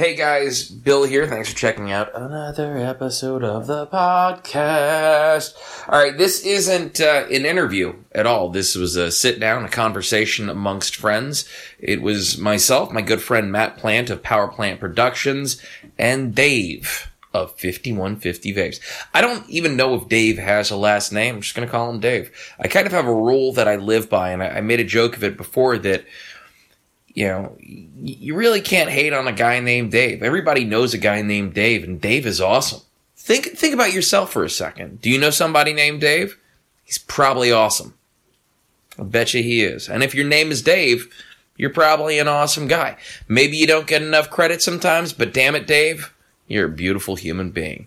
Hey guys, Bill here. Thanks for checking out another episode of the podcast. All right, this isn't uh, an interview at all. This was a sit down, a conversation amongst friends. It was myself, my good friend Matt Plant of Power Plant Productions, and Dave of 5150 Vapes. I don't even know if Dave has a last name. I'm just going to call him Dave. I kind of have a rule that I live by, and I, I made a joke of it before that you know, you really can't hate on a guy named Dave. Everybody knows a guy named Dave, and Dave is awesome. Think think about yourself for a second. Do you know somebody named Dave? He's probably awesome. I bet you he is. And if your name is Dave, you're probably an awesome guy. Maybe you don't get enough credit sometimes, but damn it, Dave, you're a beautiful human being.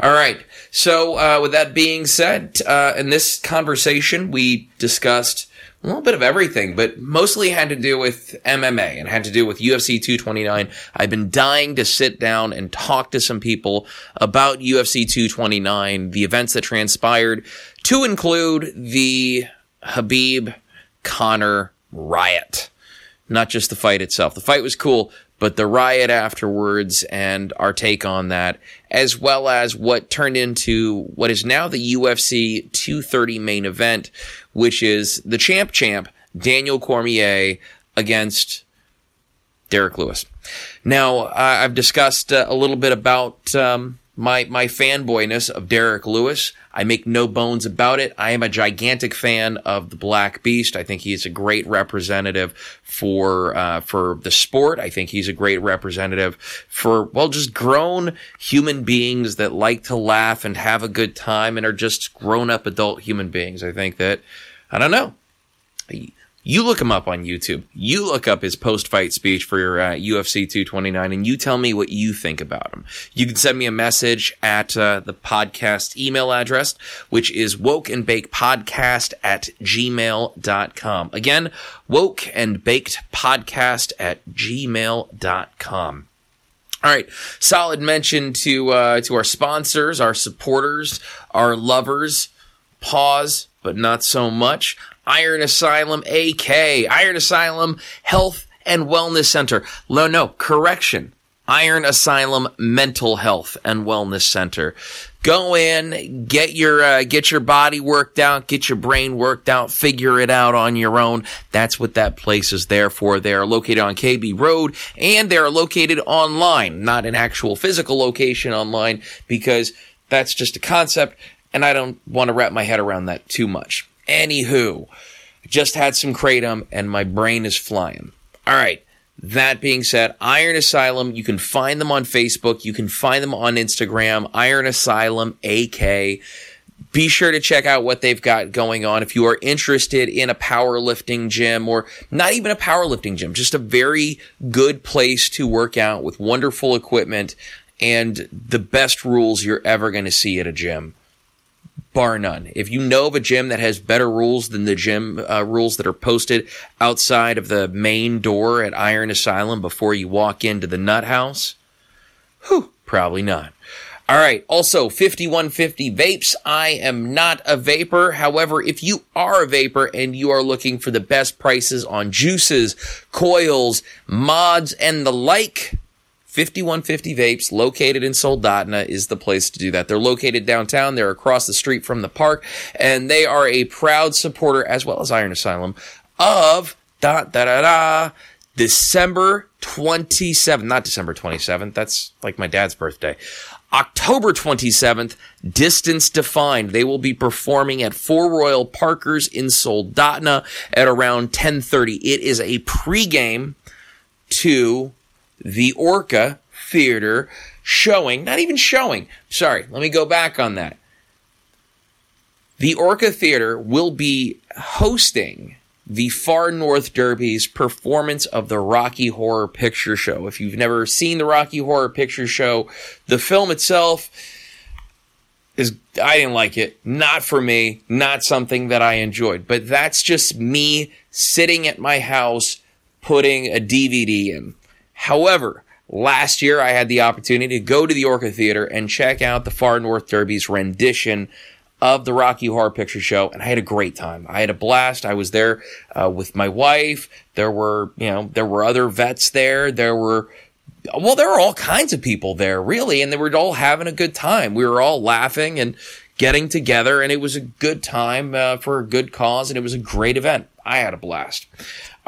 All right. So, uh, with that being said, uh, in this conversation, we discussed a little bit of everything, but mostly had to do with MMA and had to do with UFC 229. I've been dying to sit down and talk to some people about UFC 229, the events that transpired, to include the Habib Conor riot. Not just the fight itself. The fight was cool, but the riot afterwards and our take on that, as well as what turned into what is now the UFC 230 main event, which is the champ champ, Daniel Cormier against Derrick Lewis. Now, I've discussed uh, a little bit about um, my my fanboyness of Derrick Lewis. I make no bones about it. I am a gigantic fan of the Black Beast. I think he's a great representative for uh, for the sport. I think he's a great representative for well, just grown human beings that like to laugh and have a good time and are just grown up adult human beings. I think that I don't know. You look him up on YouTube. You look up his post-fight speech for your uh, UFC 229, and you tell me what you think about him. You can send me a message at uh, the podcast email address, which is woke and baked podcast at gmail.com. Again, woke and baked podcast at gmail.com. All right, solid mention to uh, to our sponsors, our supporters, our lovers. Pause, but not so much. Iron Asylum AK, Iron Asylum Health and Wellness Center. No, no, correction. Iron Asylum Mental Health and Wellness Center. Go in, get your uh, get your body worked out, get your brain worked out, figure it out on your own. That's what that place is there for. They are located on KB Road and they are located online, not an actual physical location online because that's just a concept and I don't want to wrap my head around that too much. Anywho, just had some kratom and my brain is flying. All right. That being said, Iron Asylum, you can find them on Facebook. You can find them on Instagram, Iron Asylum AK. Be sure to check out what they've got going on. If you are interested in a powerlifting gym or not even a powerlifting gym, just a very good place to work out with wonderful equipment and the best rules you're ever going to see at a gym bar none. If you know of a gym that has better rules than the gym uh, rules that are posted outside of the main door at Iron Asylum before you walk into the nut house, whew, probably not. All right. Also, 5150 vapes. I am not a vapor. However, if you are a vapor and you are looking for the best prices on juices, coils, mods, and the like, 5150 Vapes, located in Soldotna, is the place to do that. They're located downtown. They're across the street from the park, and they are a proud supporter, as well as Iron Asylum, of da da da da December 27th, not December 27th. That's like my dad's birthday. October 27th, distance defined. They will be performing at Four Royal Parkers in Soldotna at around 10:30. It is a pregame to the Orca Theater showing, not even showing, sorry, let me go back on that. The Orca Theater will be hosting the Far North Derby's performance of the Rocky Horror Picture Show. If you've never seen the Rocky Horror Picture Show, the film itself is I didn't like it. Not for me, not something that I enjoyed. But that's just me sitting at my house putting a DVD in. However, last year I had the opportunity to go to the Orca Theater and check out the Far North Derby's rendition of the Rocky Horror Picture Show, and I had a great time. I had a blast. I was there uh, with my wife. There were, you know, there were other vets there. There were well, there were all kinds of people there, really, and they were all having a good time. We were all laughing and getting together, and it was a good time uh, for a good cause, and it was a great event. I had a blast.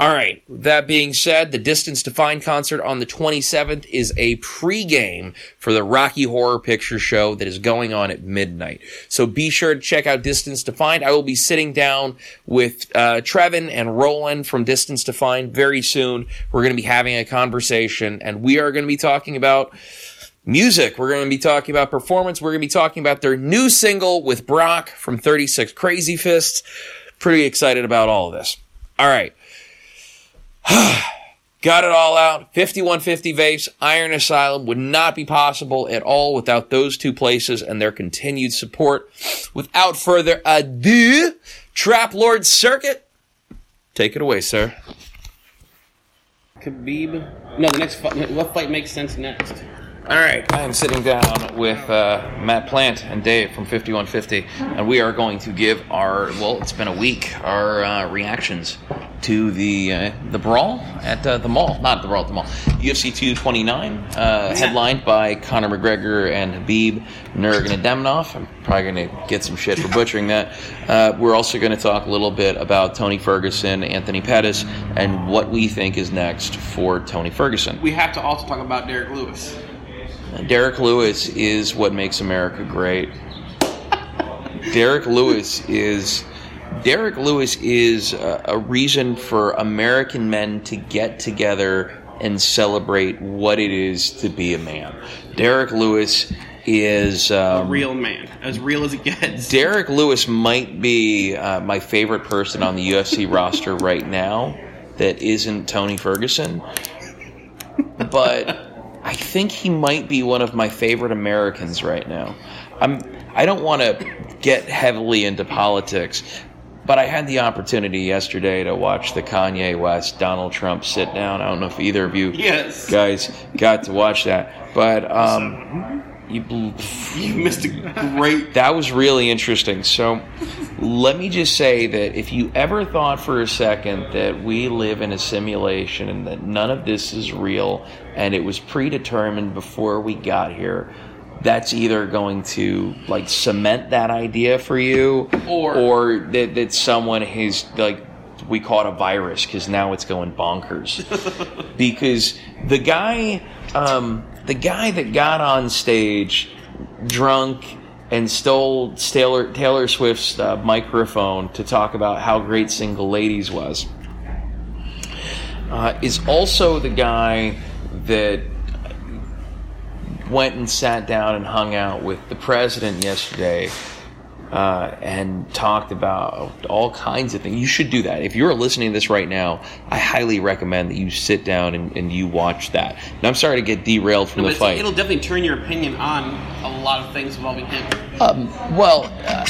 All right. That being said, the Distance Defined concert on the 27th is a pregame for the Rocky Horror Picture Show that is going on at midnight. So be sure to check out Distance Defined. I will be sitting down with uh, Trevin and Roland from Distance Defined very soon. We're going to be having a conversation, and we are going to be talking about music. We're going to be talking about performance. We're going to be talking about their new single with Brock from 36 Crazyfists. Pretty excited about all of this. All right. Got it all out. 5150 Vapes, Iron Asylum would not be possible at all without those two places and their continued support. Without further ado, Trap Lord Circuit, take it away, sir. Khabib. No, the next fight. What fight makes sense next? All right, I am sitting down with uh, Matt Plant and Dave from 5150, and we are going to give our well, it's been a week, our uh, reactions to the uh, the brawl at uh, the mall, not at the brawl at the mall, UFC 229, uh, headlined by Conor McGregor and Habib Nurmagomedov. I'm probably going to get some shit for butchering that. Uh, we're also going to talk a little bit about Tony Ferguson, Anthony Pettis, and what we think is next for Tony Ferguson. We have to also talk about Derrick Lewis. Derrick Lewis is what makes America great. Derrick Lewis is Derrick Lewis is a, a, reason for American men to get together and celebrate what it is to be a man. Derrick Lewis is um, a real man, as real as it gets. Derrick Lewis might be uh, my favorite person on the UFC roster right now that isn't Tony Ferguson, but. I think he might be one of my favorite Americans right now. I'm I don't want to get heavily into politics, but I had the opportunity yesterday to watch the Kanye West Donald Trump sit down. I don't know if either of you yes. guys got to watch that, but um, you you missed a great. That was really interesting. So, let me just say that if you ever thought for a second that we live in a simulation and that none of this is real and it was predetermined before we got here, that's either going to like cement that idea for you or or that, that someone has like we call it a virus because now it's going bonkers because the guy um, the guy that got on stage drunk and stole Taylor, Taylor Swift's uh, microphone to talk about how great Single Ladies was uh, is also the guy that went and sat down and hung out with the president yesterday uh, and talked about all kinds of things. You should do that. If you're listening to this right now, I highly recommend that you sit down and, and you watch that. And I'm sorry to get derailed from no, the fight. It'll definitely turn your opinion on a lot of things involving him. Um, well, uh,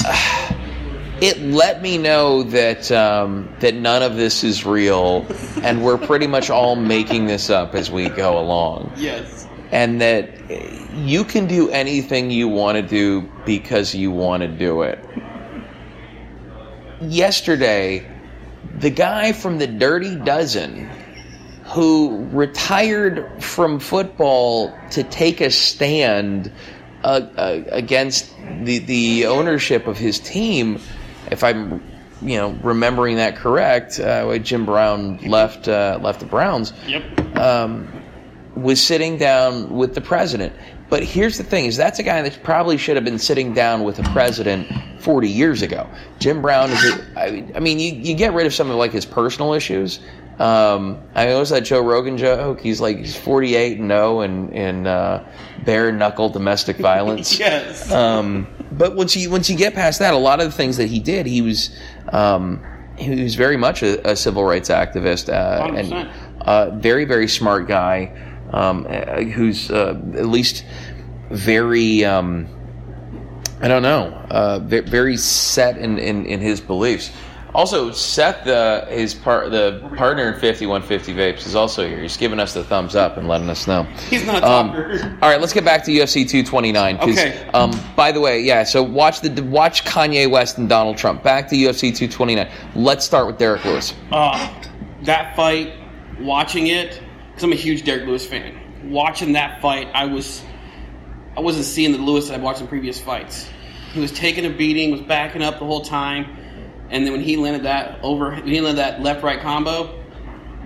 it let me know that um, that none of this is real, and we're pretty much all making this up as we go along. Yes. And that you can do anything you want to do because you want to do it. Yesterday, the guy from the Dirty Dozen who retired from football to take a stand uh, uh, against the, the ownership of his team, if I'm you know remembering that correct, uh, Jim Brown left uh, left the Browns. Yep. Um, was sitting down with the president. But here's the thing: is that's a guy that probably should have been sitting down with the president 40 years ago. Jim Brown is. A, I, I mean, you, you get rid of some of like his personal issues. Um, I mean, was that Joe Rogan joke? He's like he's 48 and no and in uh, bare knuckle domestic violence. yes. Um, but once you once you get past that, a lot of the things that he did, he was um, he was very much a, a civil rights activist uh, and uh, very very smart guy um, who's uh, at least very, um, I don't know, uh, very set in, in, in, his beliefs. Also, Seth, uh, his part, the partner in 5150 Vapes, is also here. He's giving us the thumbs up and letting us know. He's not. Um, all right, let's get back to UFC 229. Okay. Um, by the way, yeah. So watch the watch Kanye West and Donald Trump. Back to UFC 229. Let's start with Derrick Lewis. Uh, that fight, watching it, because I'm a huge Derrick Lewis fan. watching that fight, I was I wasn't seeing the Lewis that I watched in previous fights. He was taking a beating, was backing up the whole time, and then when he landed that over, he landed that left right combo,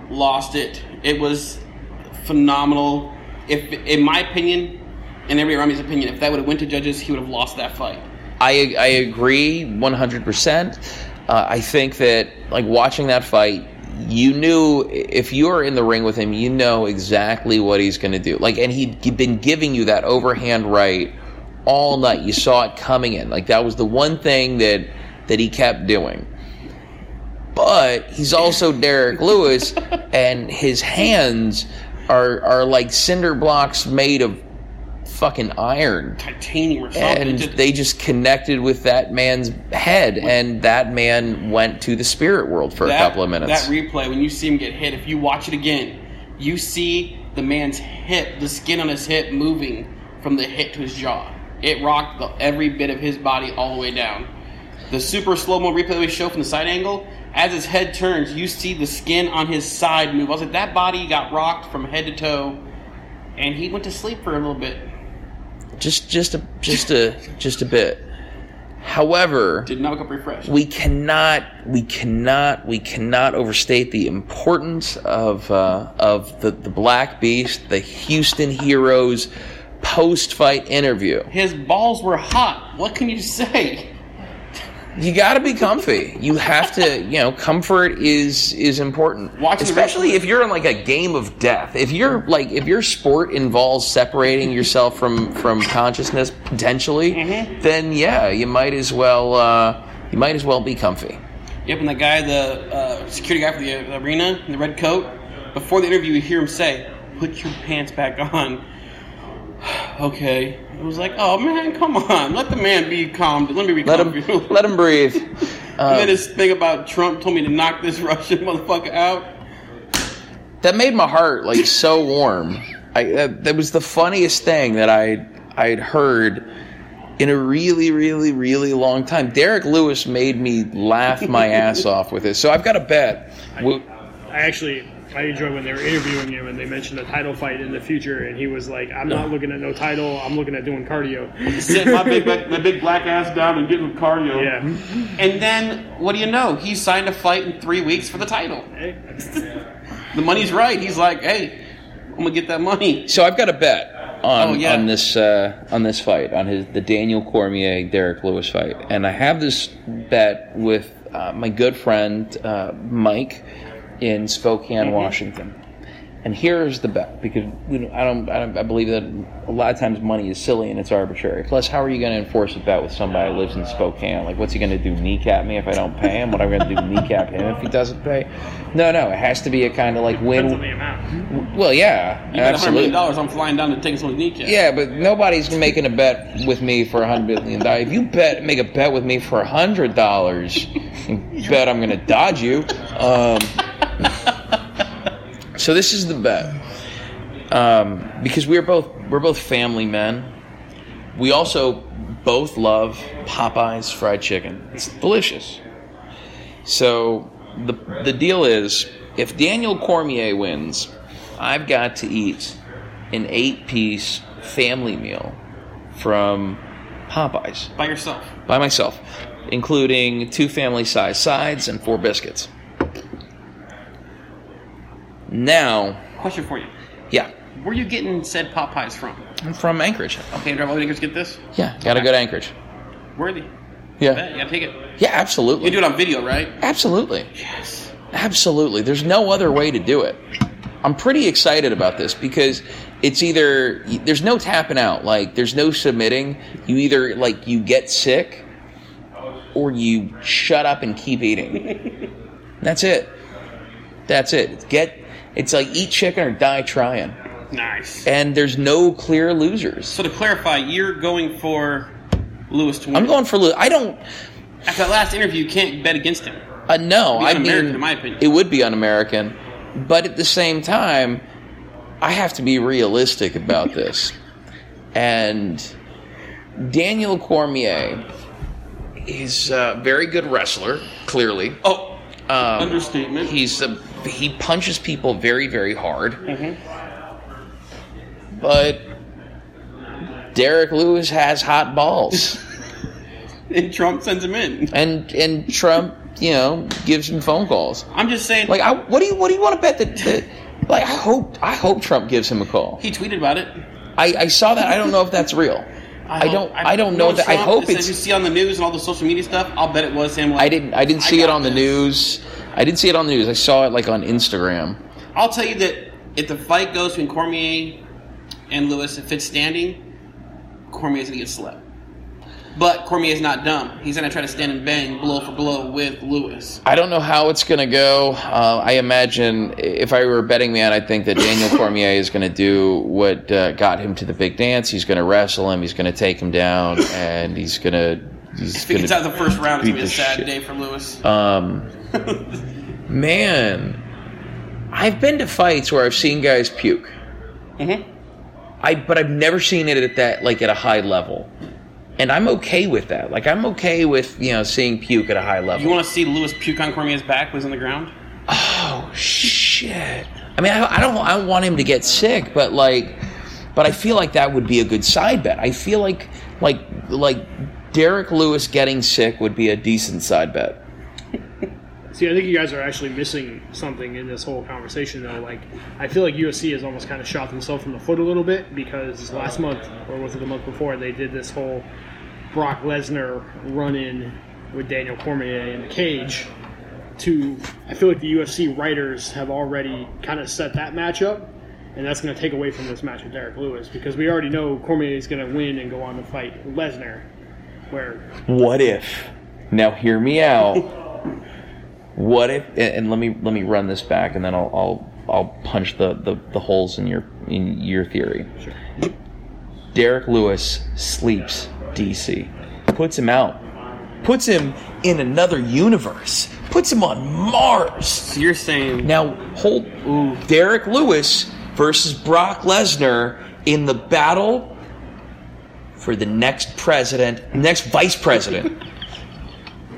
lost it. It was phenomenal. If, in my opinion, and every me's opinion, if that would have went to judges, he would have lost that fight. I I agree 100%. Uh, I think that like watching that fight, you knew if you were in the ring with him, you know exactly what he's going to do. Like, and he'd been giving you that overhand right all night. You saw it coming in. Like that was the one thing that that he kept doing. But he's also Derrick Lewis, and his hands are are like cinder blocks made of fucking iron Titanium or something. and Just- they just connected with that man's head and that man went to the spirit world for a couple of minutes That replay, when you see him get hit, if you watch it again, you see the man's hip, the skin on his hip moving from the hip to his jaw. It rocked the, every bit of his body all the way down. The super slow mo replay we show from the side angle, as his head turns, you see the skin on his side move. I was like, that body got rocked from head to toe, and he went to sleep for a little bit. Just just a just a just a bit however Did not refreshed. we cannot we cannot we cannot overstate the importance of uh, of the, the black beast the houston heroes post-fight interview his balls were hot. What can you say? You got to be comfy. You have to, you know, comfort is is important. Especially if you're in like a game of death. If you're like if your sport involves separating yourself from from consciousness potentially, Mm-hmm. then yeah, you might as well uh, you might as well be comfy. Yep, and the guy, the uh, security guy for the, uh, arena, in the red coat, before the interview, you hear him say, "Put your pants back on." okay, it was like, "Oh man, come on, let the man be calm. Let me be Let calm." him let him breathe. and uh, then this thing about Trump told me to knock this Russian motherfucker out. That made my heart like so warm. I that, that was the funniest thing that I I'd heard in a really really really long time. Derrick Lewis made me laugh my ass off with it. So I've got a bet. We- I actually I enjoy when they were interviewing him and they mentioned a title fight in the future, and he was like, "I'm not looking at no title. I'm looking at doing cardio." Sit my big, my big black ass down and get some cardio. Yeah, And then, what do you know? He signed a fight in three weeks for the title. The money's right. He's like, "Hey, I'm gonna get that money." So I've got a bet on Oh, yeah. on this uh, on this fight on his the Daniel Cormier Derrick Lewis fight, and I have this bet with uh, my good friend uh, Mike in Spokane, Washington. And here's the bet because we don't, I don't I don't I believe that a lot of times money is silly and it's arbitrary. Plus, how are you going to enforce a bet with somebody who lives in Spokane? Like, what's he going to do? Kneecap me if I don't pay him? What am I going to do? Kneecap him if he doesn't pay? No, no. It has to be a kind of like depends the win. amount. Well, yeah, You got a hundred absolutely. million dollars. I'm flying down to take someone's kneecap. Yeah, but nobody's making a bet with me for a hundred million dollars. If you bet, make a bet with me for a hundred dollars, bet I'm going to dodge you. Um, so this is the bet, um, because we're both we're both family men. We also both love Popeyes fried chicken. It's delicious. So the the deal is, if Daniel Cormier wins, I've got to eat an eight-piece family meal from Popeyes By yourself. by myself, including two family-sized sides and four biscuits. Now, Question for you. yeah, Where you getting said Popeyes from? I'm from Anchorage. Okay, drive all the niggas get this? Yeah, gotta go to Anchorage. Where are? Yeah, Bet, you gotta take it. yeah, absolutely. You do it on video, right? absolutely. Yes. Absolutely. There's no other way to do it. I'm pretty excited about this because it's either there's no tapping out, like there's no submitting. You either like you get sick or you shut up and keep eating. That's it. That's it. Get it's like eat chicken or die trying. Nice. And there's no clear losers. So to clarify, you're going for Lewis to win. I'm going for lo- I don't After that last interview, you can't bet against him. Uh, no, I mean, in my opinion. it would be un-American, but at the same time, I have to be realistic about this. And Daniel Cormier is a very good wrestler, clearly. Oh, Um, understatement. He's a, he punches people very very hard. Mm-hmm. but Derrick Lewis has hot balls, And Trump sends him in. and and Trump, you know, gives him phone calls. I'm just saying. Like, I, what do you what do you want to bet that? that like, I hope I hope Trump gives him a call. he tweeted about it. I, I saw that. I don't know if that's real. I, don't. I, don't know. That, I hope it it's. You see on the news and all the social media stuff. I'll bet it was him. Like, I didn't. I didn't see it got on the news. I didn't see it on the news. I saw it like on Instagram. I'll tell you that if the fight goes between Cormier and Lewis, if it's standing, Cormier's gonna get slept. But Cormier's not dumb. He's gonna try to stand and bang blow for blow with Lewis. I don't know how it's going to go. Uh, I imagine if I were a betting man, I'd think that Daniel Cormier is going to do what uh, got him to the big dance. He's going to wrestle him. He's going to take him down, and he's going to. He's If he going gets out of the first round, it's gonna be a sad shit. day for Lewis. Um, man, I've been to fights where I've seen guys puke. Mhm. I but I've never seen it at that like at a high level, and I'm okay with that. Like I'm okay with you know seeing puke at a high level. You want to see Lewis puke on Cormier's back when he's on the ground? Oh shit! I mean, I, I don't. I don't want him to get sick, but like, but I feel like that would be a good side bet. I feel like like like Derrick Lewis getting sick would be a decent side bet. See, I think you guys are actually missing something in this whole conversation, though. Like, I feel like UFC has almost kind of shot themselves in the foot a little bit because last month, or was it the month before, they did this whole Brock Lesnar run in with Daniel Cormier in the cage. To, I feel like the UFC writers have already kind of set that matchup, and that's going to take away from this match with Derrick Lewis because we already know Cormier is going to win and go on to fight Lesnar. Where What if? Now hear me out. What if? And let me let me run this back, and then I'll I'll, I'll punch the, the, the holes in your in your theory. Sure. Derrick Lewis sleeps DC, puts him out, puts him in another universe, puts him on Mars. So you're saying Now hold Derrick Lewis versus Brock Lesnar in the battle for the next president, next vice president.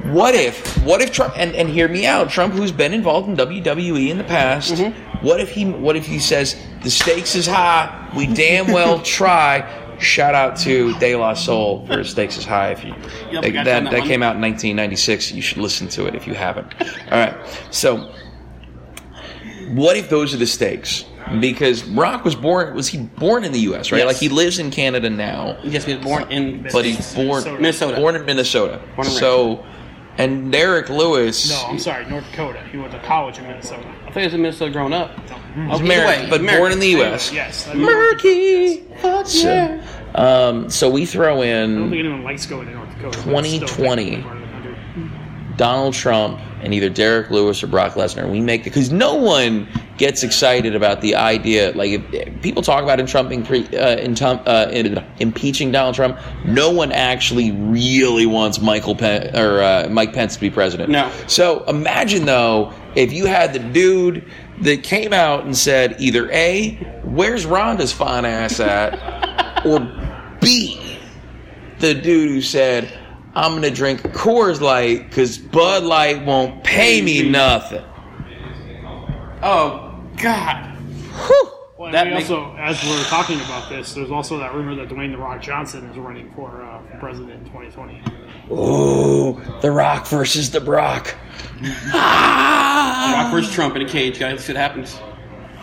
What if, what if Trump, and, and hear me out, Trump, who's been involved in WWE in the past, mm-hmm. what if he, what if he says, the stakes is high, we damn well try, shout out to De La Soul for Stakes is High. If you, Yep, that, that, that that came out in 1996, you should listen to it if you haven't. All right, so what if those are the stakes? Because Rock was born, was he born in the U.S., right? Yes. Like he lives in Canada now, yes, he was born in but he's born Minnesota. born in Minnesota. Born and so, and Derrick Lewis, no, I'm sorry, North Dakota. He went to college in Minnesota. I think he was in Minnesota growing up. he's Okay, American, way, but he's born in the U.S. Yes. I mean, Murky. So, um, so we throw I don't think in anyone likes going to North Dakota. but it's still 2020. technically part of the country. Donald Trump and either Derrick Lewis or Brock Lesnar. We make it because no one gets excited about the idea. Like if, if people talk about in Trump impre- uh, uh, in impeaching Donald Trump, no one actually really wants Michael Pen- or uh, Mike Pence to be president. No. So imagine though if you had the dude that came out and said either a where's Rhonda's fine ass at, or b the dude who said, I'm going to drink Coors Light because Bud Light won't pay me nothing. Oh God. Whew. Well, That we makes- also, as we're talking about this, there's also that rumor that Dwayne the Rock Johnson is running for uh, president in 2020. Ooh, The Rock versus The Brock. Ah! Rock versus Trump in a cage, guys. See what happens.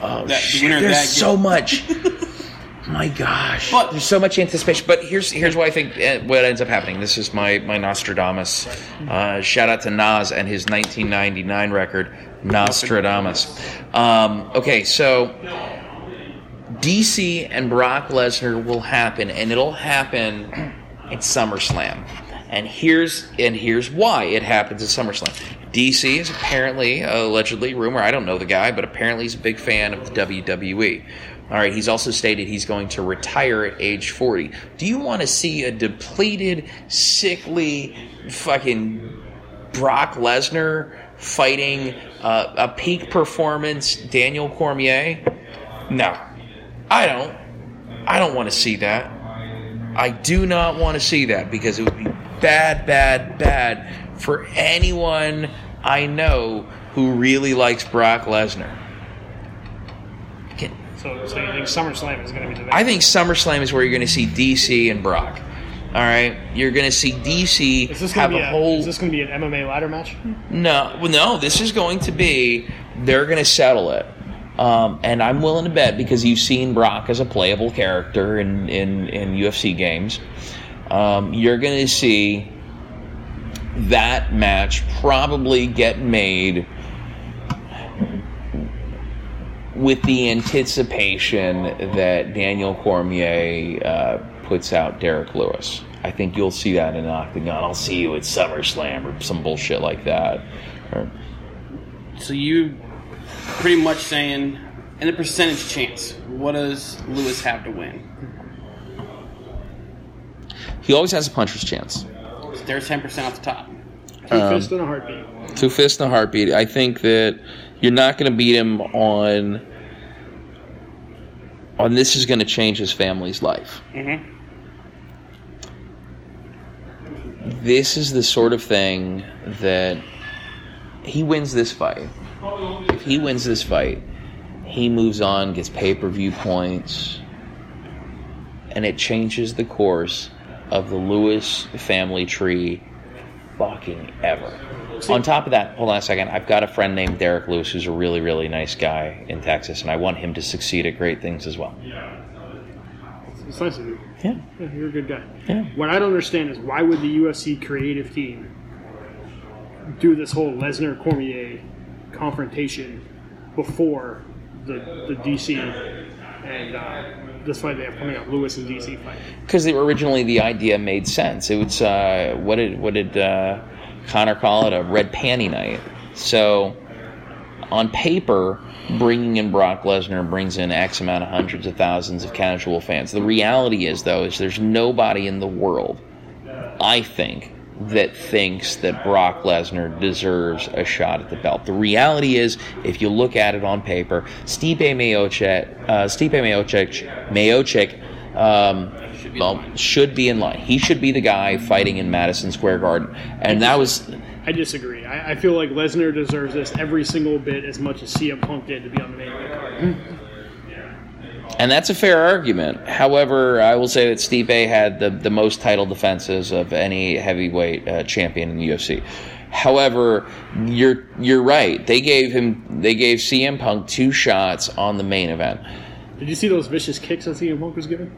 Oh, That- the shit, winner there's that so much. My gosh, But- there's so much anticipation. But here's here's what I think uh, what ends up happening. This is my my Nostradamus. Uh, shout out to Nas and his 1999 record Nostradamus. Um, okay, so DC and Brock Lesnar will happen, and it'll happen at SummerSlam. And here's and here's why it happens at SummerSlam. DC is apparently, allegedly, rumor. I don't know the guy, but apparently he's a big fan of the WWE. All right, he's also stated he's going to retire at age 40. Do you want to see a depleted, sickly, fucking Brock Lesnar fighting uh, a peak performance Daniel Cormier? No, I don't. I don't want to see that. I do not want to see that because it would be bad, bad, bad for anyone I know who really likes Brock Lesnar. So, so you think SummerSlam is going to be the next? I think SummerSlam is where you're going to see DC and Brock. All right, you're going to see DC Is this have going to be a a, whole. Is this going to be an MMA ladder match? No, well, no. This is going to be. They're going to settle it, um, and I'm willing to bet because you've seen Brock as a playable character in in, in UFC games. Um, you're going to see that match probably get made with the anticipation that Daniel Cormier uh, puts out Derrick Lewis. I think you'll see that in octagon. I'll see you at SummerSlam or some bullshit like that. Or, So you pretty much saying, in a percentage chance, what does Lewis have to win? he always has a puncher's chance. There's ten percent off the top. Two Um, fists in a heartbeat. Two fists and a heartbeat. I think that you're not going to beat him on. On this is going to change his family's life. Mm-hmm. this is the sort of thing that he wins this fight. If he wins this fight, he moves on, gets pay per view points, and it changes the course of the Lewis family tree fucking ever. On top of that, hold on a second. I've got a friend named Derek Lewis who's a really, really nice guy in Texas, and I want him to succeed at great things as well. It's nice of you. Yeah. Yeah, you're a good guy. Yeah. What I don't understand is why would the UFC creative team do this whole Lesnar Cormier confrontation before the the DC and uh, this fight they have coming up, Lewis and DC fight? because originally the idea made sense. It was uh, what did what did uh, Conor call it? A red panty night. So on paper, bringing in Brock Lesnar brings in X amount of hundreds of thousands of casual fans. The reality is, though, is there's nobody in the world, I think, that thinks that Brock Lesnar deserves a shot at the belt. The reality is, if you look at it on paper, Stipe Miocic, uh, Stipe Miocic, Miocic, um, well, should be in line. He should be the guy fighting in Madison Square Garden, and that was I disagree. I, I feel like Lesnar deserves this every single bit as much as CM Punk did to be on the main event card. And that's a fair argument. However, I will say that Stipe had the, the most title defenses of any heavyweight uh, champion in the UFC. However, you're you're right. They gave him they gave CM Punk two shots on the main event. Did you see those vicious kicks that CM Punk was giving?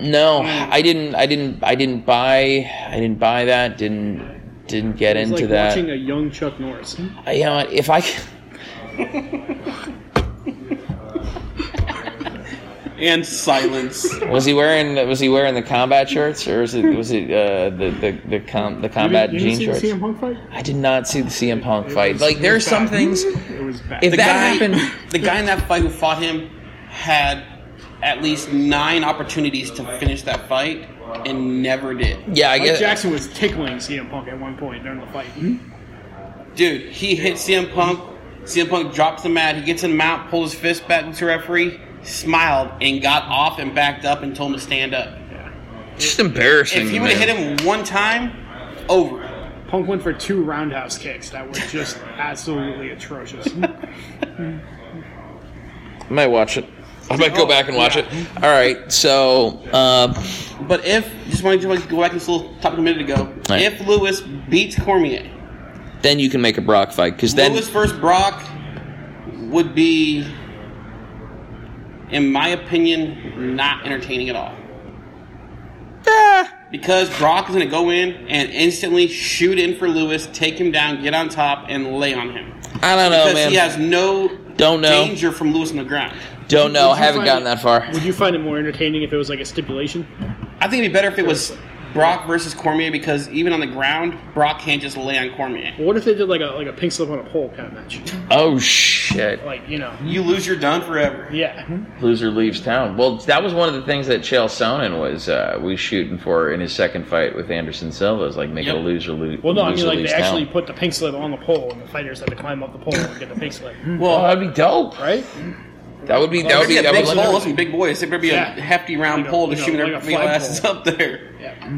No, I didn't. I didn't. I didn't buy. I didn't buy that. Didn't didn't get It was into like that. watching a young Chuck Norris. I- you know, what, if I And silence. was he wearing was he wearing the combat shirts or was it was it uh, the the the, com, the You combat didn't, you jean didn't shorts? the CM Punk fight? I did not see the CM Punk It fight. was- Like there are was some bad. things. It was bad. If The that guy, happened, the guy in that fight who fought him had at least nine opportunities to finish that fight and never did. yeah, I Mike guess. Jackson was tickling CM Punk at one point during the fight. Hmm? Dude, he hit CM Punk. CM Punk drops the mat. He gets in the mount, pulls his fist back to the referee, smiled, and got off and backed up and told him to stand up. Yeah. Just embarrassing. If he would have hit him one time, over. Punk went for two roundhouse kicks that were just absolutely atrocious. I might watch it. I might go back and watch it. All right, so um, But if just want to go back to this little topic a minute ago, Right. if Lewis beats Cormier, then you can make a Brock fight because then Lewis versus Brock would be, in my opinion, not entertaining at all. Ah, Because Brock is going to go in and instantly shoot in for Lewis, take him down, get on top, and lay on him. I don't know, Because man. he has no Don't know. danger from Lewis on the ground. Don't know. Would you Haven't find gotten it- that far. Would you find it more entertaining if it was like a stipulation? I think it'd be better if it was Brock versus Cormier because even on the ground, Brock can't just lay on Cormier. What if they did like a like a pink slip on a pole kind of match? Oh shit! Like you know, You lose, you're done forever. yeah. Loser leaves town. Well, that was one of the things that Chael Sonnen was uh, was shooting for in his second fight with Anderson Silva. Is like make it a Yep. loser lose. Well, no, I mean like leaves they actually put the pink slip on the pole, and the fighters had to climb up the pole and get the pink slip. Oh, Well, that'd be dope. Right? That would be. That That would be. a That big would pole. Those some big boys. There better be Yeah. a hefty round Like pole to you know, shoot their like a big flagpole. asses up there. Yeah.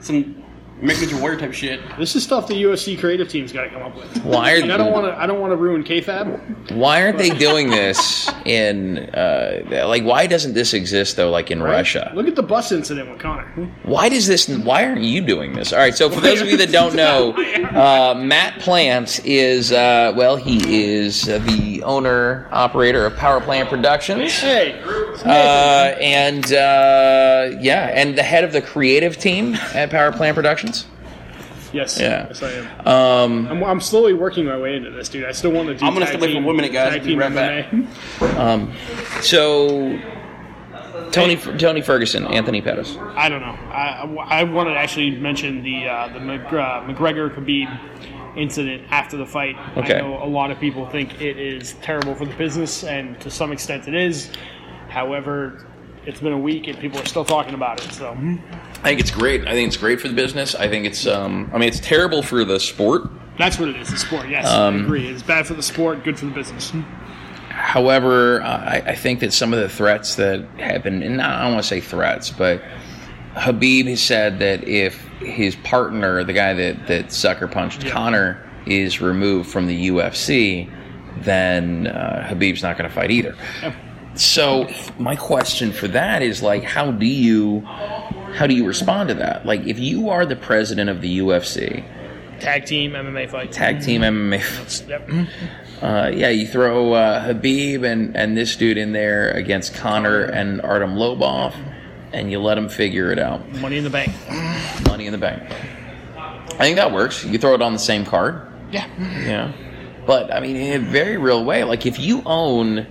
Some Make Ninja Warrior type shit. This is stuff the UFC creative team's got to come up with. Why are Like, I don't want to. I don't want to ruin kayfabe. Why aren't they doing this in uh, like? Why doesn't this exist though? Like in Russia? Look at the bus incident with Conor. Why does this? Why aren't you doing this? All right. So for those of you that don't know, uh, Matt Plant is uh, well, he is uh, the owner operator of Power Plant Productions. Hey, Uh, and uh, yeah, and the head of the creative team at Power Plant Productions. Yes, Yeah. yes, I am. Um, I'm, I'm slowly working my way into this, dude. I still want to do. I'm gonna tag step away team- for one minute, guys. tag Be team right back. MMA. so Tony Tony Ferguson, Anthony Pettis. I don't know. I, I want to actually mention the uh, the Mc, uh, McGregor Khabib incident after the fight. Okay. I know a lot of people think it is terrible for the business, and to some extent it is. However, it's been a week and people are still talking about it. So I think it's great. I think it's great for the business. I think it's um, I mean it's terrible for the sport. that's what it is. The sport. Yes, Um, I agree. It's bad for the sport, good for the business. However, uh, I, I think that some of the threats that have been, and I don't want to say threats, but Habib has said that if his partner, the guy that, that sucker punched Yeah. Conor, is removed from the UFC, then uh, Habib's not going to fight either. So my question for that is like, how do you, how do you respond to that? Like, if you are the president of the UFC, Tag team MMA fight. tag team MMA Yep. uh, yeah, you throw uh, Habib and, and this dude in there against Conor and Artem Lobov, and you let them figure it out. Money in the bank. Money in the bank. I think that works. You throw it on the same card. Yeah. Yeah. But, I mean, in a very real way, like if you own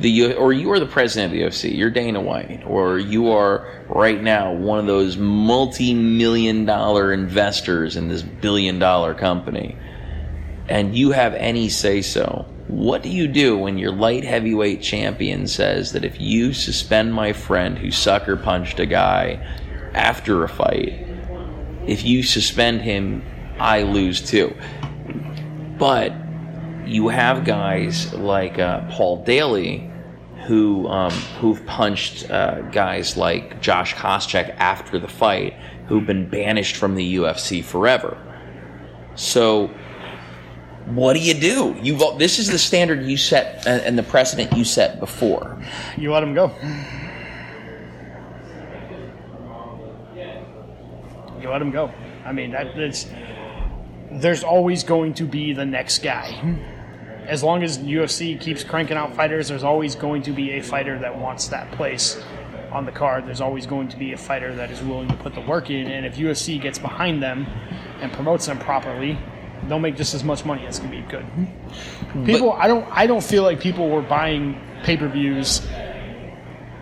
the, or you are the president of the UFC, you're Dana White, or you are right now one of those multi million dollar investors in this billion dollar company. And you have any say so, what do you do when your light heavyweight champion says that if you suspend my friend who sucker punched a guy after a fight, if you suspend him, I lose too? But you have guys like uh, Paul Daley who um, who've punched uh, guys like Josh Koscheck after the fight, who've been banished from the UFC forever. So what do you do? You this is the standard you set and and the precedent you set before. You let him go. You let him go. I mean, that, there's always going to be the next guy. As long as UFC keeps cranking out fighters, there's always going to be a fighter that wants that place on the card. There's always going to be a fighter that is willing to put the work in, and if UFC gets behind them and promotes them properly, they'll make just as much money as can be good. Hmm. People, I don't, I don't feel like people were buying pay-per-views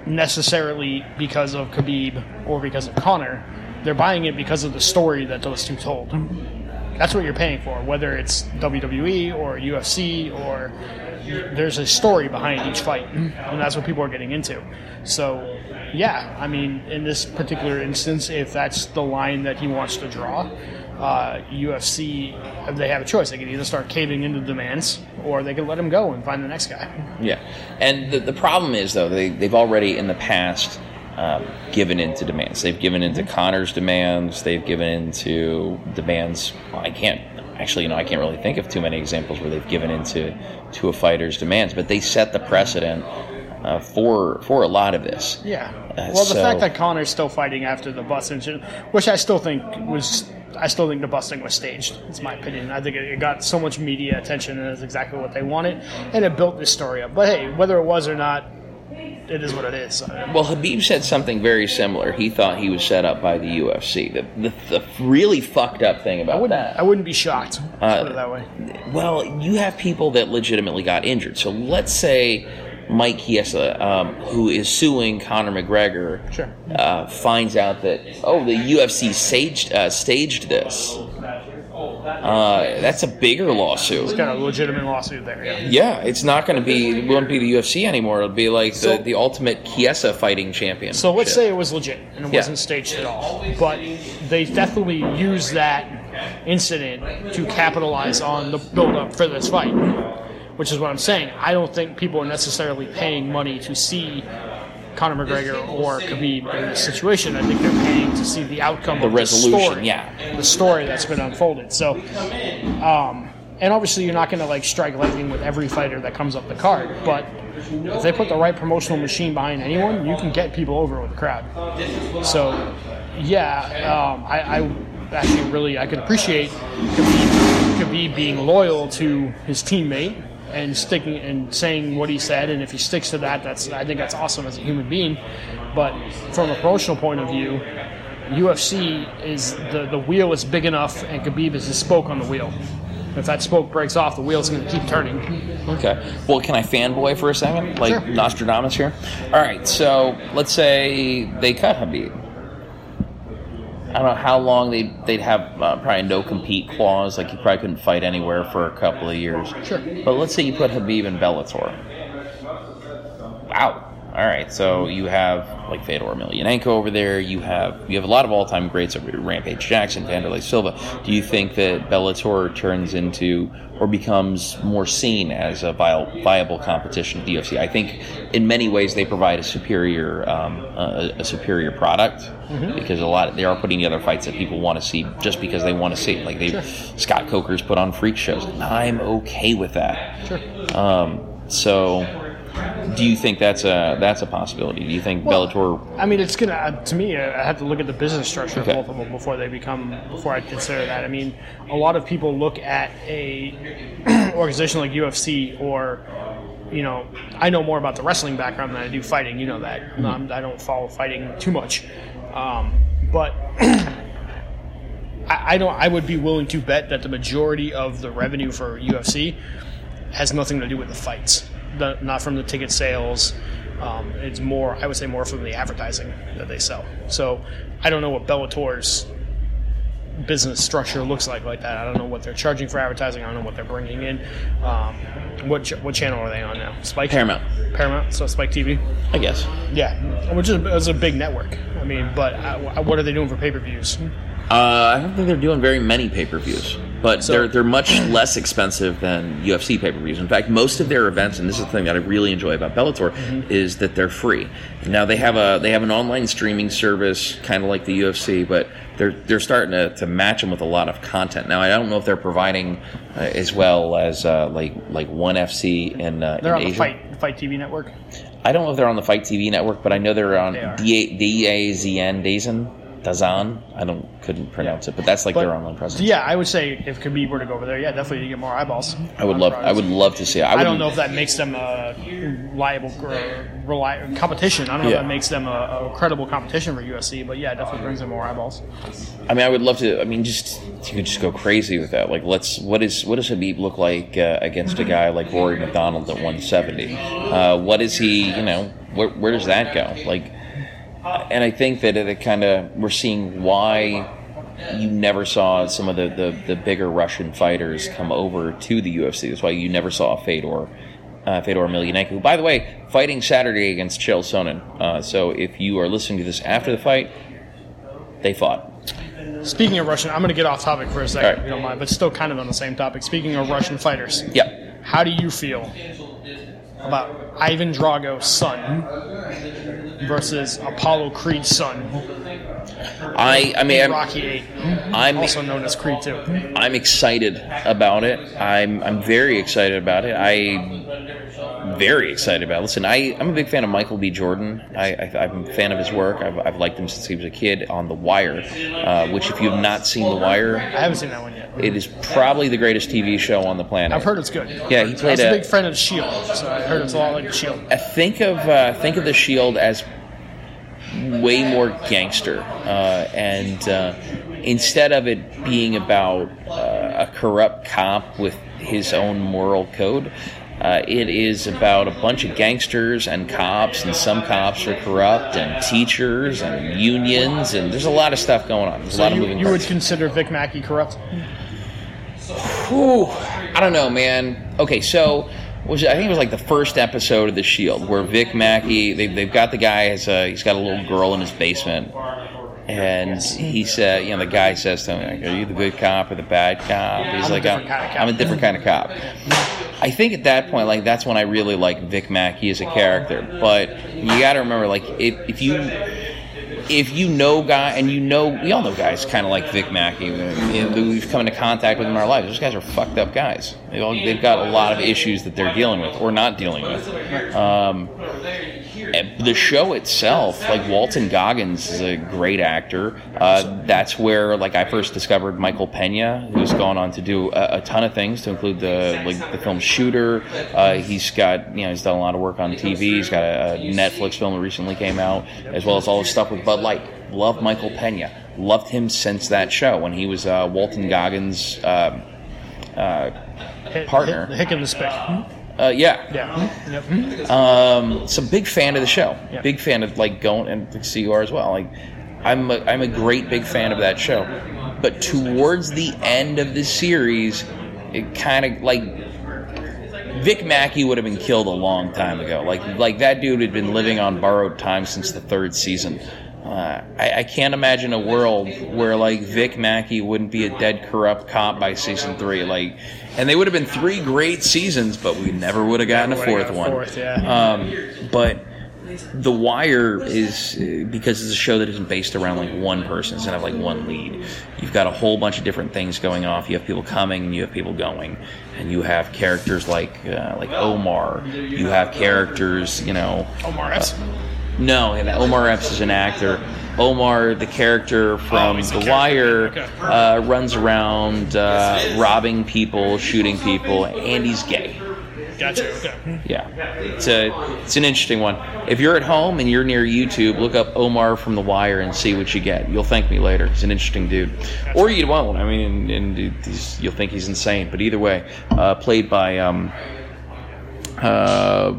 necessarily because of Khabib or because of Conor. They're buying it because of the story that those two told. Hmm. That's what you're paying for, whether it's WWE or UFC or there's a story behind each fight, and that's what people are getting into. So, yeah, I mean, in this particular instance, if that's the line that he wants to draw, uh, UFC they have a choice. They can either start caving into demands, or they can let him go and find the next guy. Yeah, and the, the problem is though they they've already in the past um, given into demands. They've given into Conor's demands. They've given into demands. Well, I can't actually, you know, I can't really think of too many examples where they've given into to a fighter's demands. But they set the precedent uh, for for a lot of this. Yeah. Uh, well, the so- fact that Conor's still fighting after the bus incident, which I still think was, I still think the busting was staged. It's my opinion. I think it, it got so much media attention, and it's exactly what they wanted, and it built this story up. But hey, whether it was or not, it is what it is. Well, Habib said something very similar. He thought he was set up by the UFC. The the, the really fucked up thing about I wouldn't, that. I wouldn't be shocked. Let's put Uh, it that way. Well, you have people that legitimately got injured. So let's say Mike Chiesa, um, who is suing Conor McGregor, Sure. uh, finds out that oh, the UFC staged uh, staged this. Uh, that's a bigger lawsuit. It's got a legitimate lawsuit there. Yeah. Yeah, it's not going to be. It won't be the UFC anymore. It'll be like So- the, the ultimate Chiesa fighting champion. So let's say it was legit and it Yeah. wasn't staged at all. But they definitely used that incident to capitalize on the build up for this fight. Which is what I'm saying. I don't think people are necessarily paying money to see Conor McGregor or Khabib in this situation. I think they're paying to see the outcome The of resolution, the story, yeah. the story that's been unfolded. So, um, and obviously you're not going to like strike lightning with every fighter that comes up the card, but if they put the right promotional machine behind anyone, you can get people over with the crowd. So, yeah, um, I, I actually really I could appreciate Khabib, Khabib being loyal to his teammate and sticking and saying what he said, and if he sticks to that, that's I think that's awesome as a human being. But from a promotional point of view, UFC is the the wheel is big enough, and Khabib is the spoke on the wheel. If that spoke breaks off, the wheel's going to keep turning. Okay. Well, can I fanboy for a second? Like Sure. Nostradamus here? All right. So let's say they cut Habib. I don't know how long they'd, they'd have uh, probably no compete clause. Like, you probably couldn't fight anywhere for a couple of years. Sure. But let's say you put Habib in Bellator. Wow. All right. So you have like Fedor Emelianenko over there. You have you have a lot of all-time greats over here. Rampage Jackson, Wanderlei Silva. Do you think that Bellator turns into or becomes more seen as a viable, viable competition to the UFC? I think in many ways they provide a superior um, a, a superior product because a lot they are putting together fights that people want to see just because they want to see. Like they Scott Coker's put on freak shows. And I'm okay with that. Sure. Um, so, do you think that's a that's a possibility? Do you think Bellator? I mean, it's gonna. Uh, to me, I have to look at the business structure Okay. of both of them before they become. Before I consider that. I mean, a lot of people look at a organization like UFC or. You know, I know more about the wrestling background than I do fighting. You know that. Um, I don't follow fighting too much, um, but I, I don't. I would be willing to bet that the majority of the revenue for UFC has nothing to do with the fights, the, not from the ticket sales. Um, it's more, I would say, more from the advertising that they sell. So I don't know what Bellator's business structure looks like like that. I don't know what they're charging for advertising. I don't know what they're bringing in. Um, what ch- what channel are they on now? Spike Paramount, Paramount. So Spike TV. I guess. Yeah, which is, is a big network. I mean, but uh, what are they doing for pay per views? Uh, I don't think they're doing very many pay per views, but So- they're they're much less expensive than UFC pay per views. In fact, most of their events, and this is the thing that I really enjoy about Bellator, Mm-hmm. is that they're free. Now they have a they have an online streaming service, kind of like the UFC, but they're they're starting to, to match them with a lot of content. Now I don't know if they're providing uh, as well as uh, like like One FC in uh, They're in on the Asia. Fight Fight TV network. I don't know if they're on the Fight TV network, but I know they're on They. D-A-Z-N, Dazan. I don't couldn't pronounce it, but that's like But, their online presence. Yeah, I would say if Khabib were to go over there, yeah, definitely to get more eyeballs. I would love. products. I would love to see. it. I, I don't know if that makes them a reliable, reli- competition. I don't know Yeah. if that makes them a, a credible competition for UFC, but yeah, it definitely brings them more eyeballs. I mean, I would love to. I mean, just you could just go crazy with that. Like, let's. What is what does Habib look like uh, against a guy like Rory MacDonald at 170? Uh, what is he? You know, where where does that go? Like, and I think that it kind of we're seeing why you never saw some of the, the, the bigger Russian fighters come over to the UFC. That's why you never saw Fedor. Uh, Fedor Emelianenko, who, by the way, fighting Saturday against Chael Sonnen. Uh, so if you are listening to this after the fight, they fought. Speaking of Russian, I'm going to get off topic for a second, right. if you don't mind, but still kind of on the same topic. Speaking of Russian fighters, Yeah. how do you feel about Ivan Drago's son versus Apollo Creed's son, I, I mean, I'm, Rocky Eight, I'm, also known as Creed Two? I'm excited about it. I'm, I'm very excited about it. I very excited about it. Listen, I, I'm a big fan of Michael B. Jordan. I, I, I'm a fan of his work. I've, I've liked him since he was a kid on The Wire, uh, which, if you have not seen The Wire, I haven't seen that one yet. It is probably the greatest TV show on the planet. I've heard it's good. Yeah, he I played was a a- big friend of the Shield, so I heard it's a lot like Shield. I think of uh, think of the Shield as way more gangster, uh, and uh, instead of it being about uh, a corrupt cop with his own moral code. Uh, it is about a bunch of gangsters and cops, and some cops are corrupt, and teachers and unions, and there's a lot of stuff going on. There's a lot So of moving you would consider Vic Mackey corrupt? Whew, I don't know, man. Okay, so was I think it was like the first episode of The Shield where Vic Mackey they, they've got the guy has a, he's got a little girl in his basement, and he said, you know, the guy says to him, like, "Are you the good cop or the bad cop?" He's I'm like, different I'm, kind of cop." I'm a different kind of cop." I think at that point, like that's when I really like Vic Mackey as a character. But you got to remember, like if, if you if you know guy and you know we all know guys kind of like Vic Mackey we've come into contact with them in our lives. Those guys are fucked up guys. They all, they've got a lot of issues that they're dealing with or not dealing with. Um, the show itself, like Walton Goggins is a great actor. Uh, that's where like I first discovered Michael Pena, who's gone on to do a, a ton of things, to include the like the film Shooter. Uh, he's got you know he's done a lot of work on TV. He's got a, a Netflix film that recently came out, as well as all his stuff with Bud Light. Love Michael Pena. Loved him since that show when he was uh, Walton Goggins' uh, uh, partner. The hick and the spick. Uh, yeah, Yeah. Yep. um, so big fan of the show. Yeah. Big fan of like going and see you are as well. Like I'm a, I'm a great big fan of that show. But towards the end of the series, it kind of like Vic Mackey would have been killed a long time ago. Like like that dude had been living on borrowed time since the third season. Uh, I, I can't imagine a world where like Vic Mackey wouldn't be a dead corrupt cop by season three. Like, and they would have been three great seasons, but we never would have gotten a fourth got one. fourth, yeah. Um, but The Wire is uh, because it's a show that isn't based around like one person. It's not like one lead. You've got a whole bunch of different things going off. You have people coming and you have people going, and you have characters like uh, like Omar. You have characters, you know. Omar Epps. No, and Omar Epps is an actor. Omar, the character from Oh, The character. Wire, Okay. uh, runs around uh, robbing people, shooting people, and he's gay. Gotcha. Okay. Yeah, it's a it's an interesting one. If you're at home and you're near YouTube, look up Omar from The Wire and see what you get. You'll thank me later. He's an interesting dude, or you won't. I mean, and, and you'll think he's insane. But either way, uh, played by um, uh,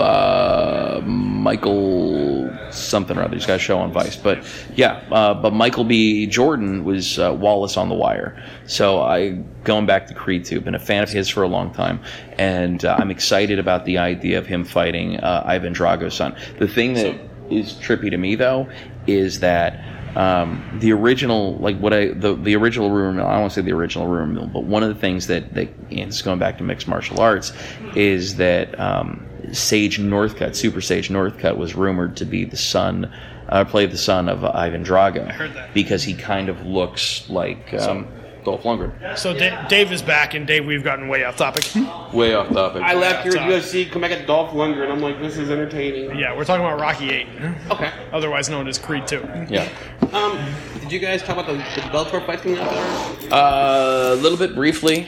uh, Michael something or other. He's got a show on Vice, but yeah. Uh, but Michael B. Jordan was uh, Wallace on The Wire. So I going back to Creed too. Been a fan of his for a long time, and uh, I'm excited about the idea of him fighting uh, Ivan Drago's son. The thing that is trippy to me though is that um, the original, like what I the, the original rumor mill. I don't want to say the original rumor mill, but one of the things that that and it's going back to mixed martial arts is that um, Sage Northcutt, Super Sage Northcutt, was rumored to be the son, uh, play the son of Ivan Drago. I heard that. because he kind of looks like um, Dolph Lundgren. So Da- Dave is back, and Dave, we've gotten way off topic. Way off topic. I left here at Sorry. UFC, come back at Dolph Lundgren. And I'm like, this is entertaining. yeah, we're talking about Rocky Eight, Okay. otherwise known as Creed Two. yeah. Um, did you guys talk about the, the Bellator fights coming out there? Uh, a little bit briefly.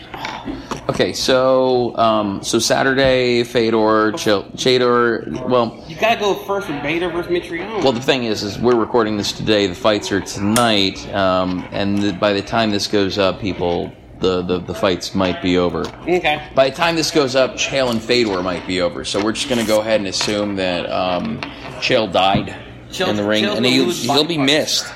Okay, so um, so Saturday, Fedor, Ch- Chador. Well, You gotta go first with Bader versus Mitrione. well, the thing is, is we're recording this today. The fights are tonight, um, and the, by the time this goes up, people, the, the the fights might be over. okay. By the time this goes up, Chael and Fedor might be over. So we're just going to go ahead and assume that um, Chael died Chael- in the ring, Chael's and he, he'll be missed.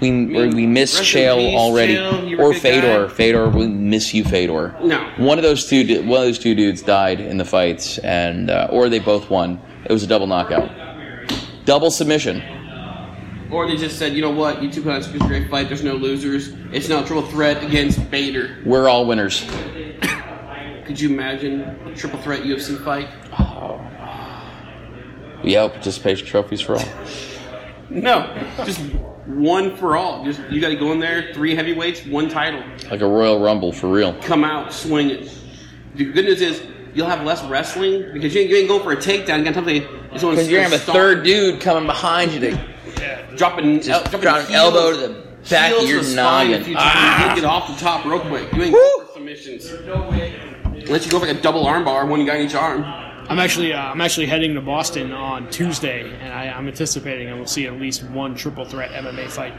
We, or we miss Chael already, Chael. You were a or Fedor. guy. Fedor, we miss you, Fedor. No. one of those two, one of those two dudes died in the fights, and uh, or they both won. It was a double knockout, double submission. Or they just said, you know what, you two put on a great fight, there's no losers. It's now a triple threat against Bader. We're all winners. Could you imagine a triple threat UFC fight? Oh. Yeah, participation trophies for all. No, just one for all. Just you got to go in there, three heavyweights, one title. Like a Royal Rumble for real. Come out swinging. The good news is you'll have less wrestling because you ain't, you ain't going for a takedown. You got something. Because you're gonna have a third dude coming behind you to dropping, el- dropping drop an elbow to the back of your noggin. If you, Ah. you get off the top real quick, you ain't submissions. Unless you go for like a double armbar, one guy in each arm. I'm actually uh, I'm actually heading to Boston on Tuesday, and I, I'm anticipating I will see at least one triple threat MMA fight.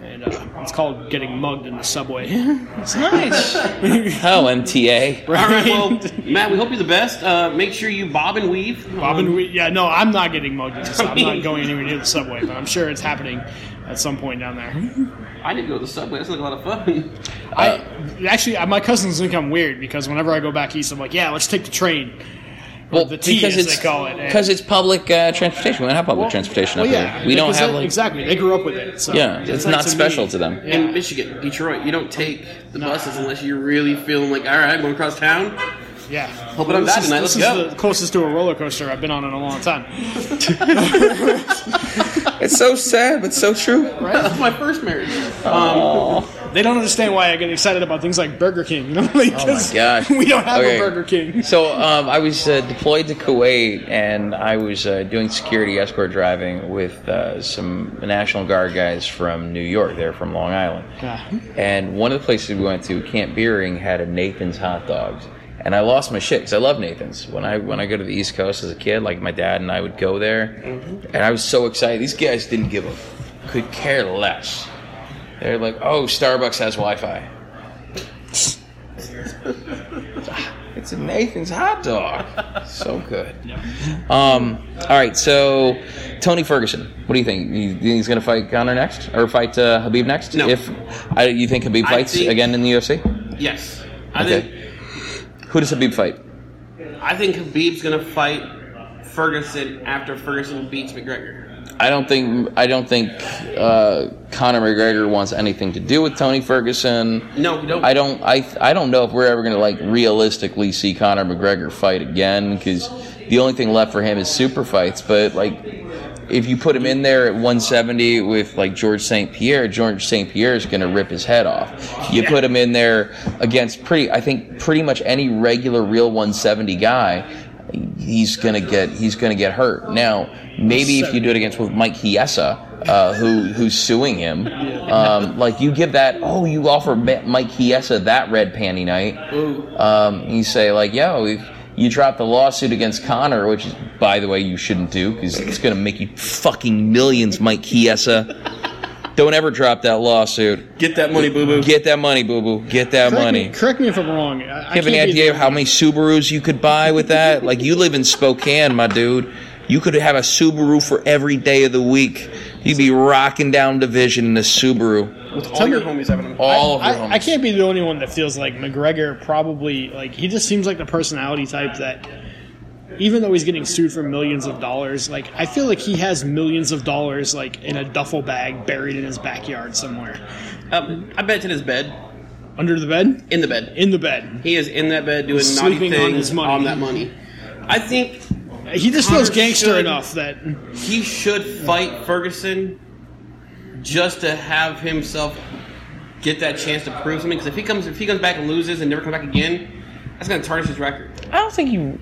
And uh, it's called getting mugged in the subway. it's nice. Oh, MTA. All right, well, Matt, we hope you're the best. Uh, make sure you bob and weave. Bob and we, yeah, no, I'm not getting mugged in the subway. I'm not going anywhere near the subway, but I'm sure it's happening at some point down there. I didn't go to the subway. That's like a lot of fun. I actually, uh, my cousins think I'm weird because whenever I go back east, I'm like, yeah, let's take the train. Or the T, because as it's they call it. Because it's public uh, transportation. We don't have public well, transportation well, up yeah, here. We don't have like exactly. They grew up with it. So yeah. It's like not to special me- to them. Yeah. In Michigan, Detroit, you don't take the buses unless you're really feeling like, all right, I'm going across town. Yeah. Hope it don't this die is, tonight. this Let's is go. the closest to a roller coaster I've been on in a long time. It's so sad, but so true. That's my first marriage. Um, They don't understand why I get excited about things like Burger King. You know, like, Oh my gosh. we don't have Okay. a Burger King. So um, I was uh, deployed to Kuwait, and I was uh, doing security escort driving with uh, some National Guard guys from New York. They're from Long Island, and one of the places we went to, Camp Buehring, had a Nathan's hot dogs. And I lost my shit because I love Nathan's. When I when I go to the East Coast as a kid, like my dad and I would go there, and I was so excited. These guys didn't give a could care less. They're like, "Oh, Starbucks has Wi-Fi." It's a Nathan's hot dog. So good. Um, all right, so Tony Ferguson, what do you think? You think he's going to fight Conor next, or fight uh, Habib next? No. If I, you think Habib I fights think- again in the UFC, yes, I Okay. think who does Habib fight? I think Habib's gonna fight Ferguson after Ferguson beats McGregor. I don't think I don't think uh, Conor McGregor wants anything to do with Tony Ferguson. No, don't. I don't. I I don't know if we're ever going to like realistically see Conor McGregor fight again because the only thing left for him is super fights. But like, if you put him in there at 170 with like George St. Pierre, George St. Pierre is going to rip his head off. You put him in there against pretty, I think pretty much any regular real 170 guy. He's gonna get he's gonna get hurt. Now, maybe if you do it against with Mike Chiesa, uh, who who's suing him, um, like you give that. Oh, you offer Mike Chiesa that red panty night. Um, you say like, yo, if you drop the lawsuit against Conor, which is, by the way, you shouldn't do because it's gonna make you fucking millions, Mike Chiesa. Don't ever drop that lawsuit. Get that money, boo boo. Get that money, boo boo. Get that Correct money. me, correct me if I'm wrong. I, I You have any idea of how many Subarus you could buy with that? Like you live in Spokane, my dude. You could have a Subaru for every day of the week. You'd be rocking down division in a Subaru. All your homies having them. All of your I, homies. I can't be the only one that feels like McGregor probably like he just seems like the personality type that even though he's getting sued for millions of dollars, like I feel like he has millions of dollars like in a duffel bag buried in his backyard somewhere. Um, I bet it's in his bed. Under the bed? In the bed. In the bed. He is in that bed doing naughty Sleeping on things his money. on that money. I think He just Conor feels gangster should- enough that he should fight Ferguson just to have himself get that chance to prove something. Because if he comes, if he comes back and loses and never comes back again, that's going to tarnish his record. I don't think you.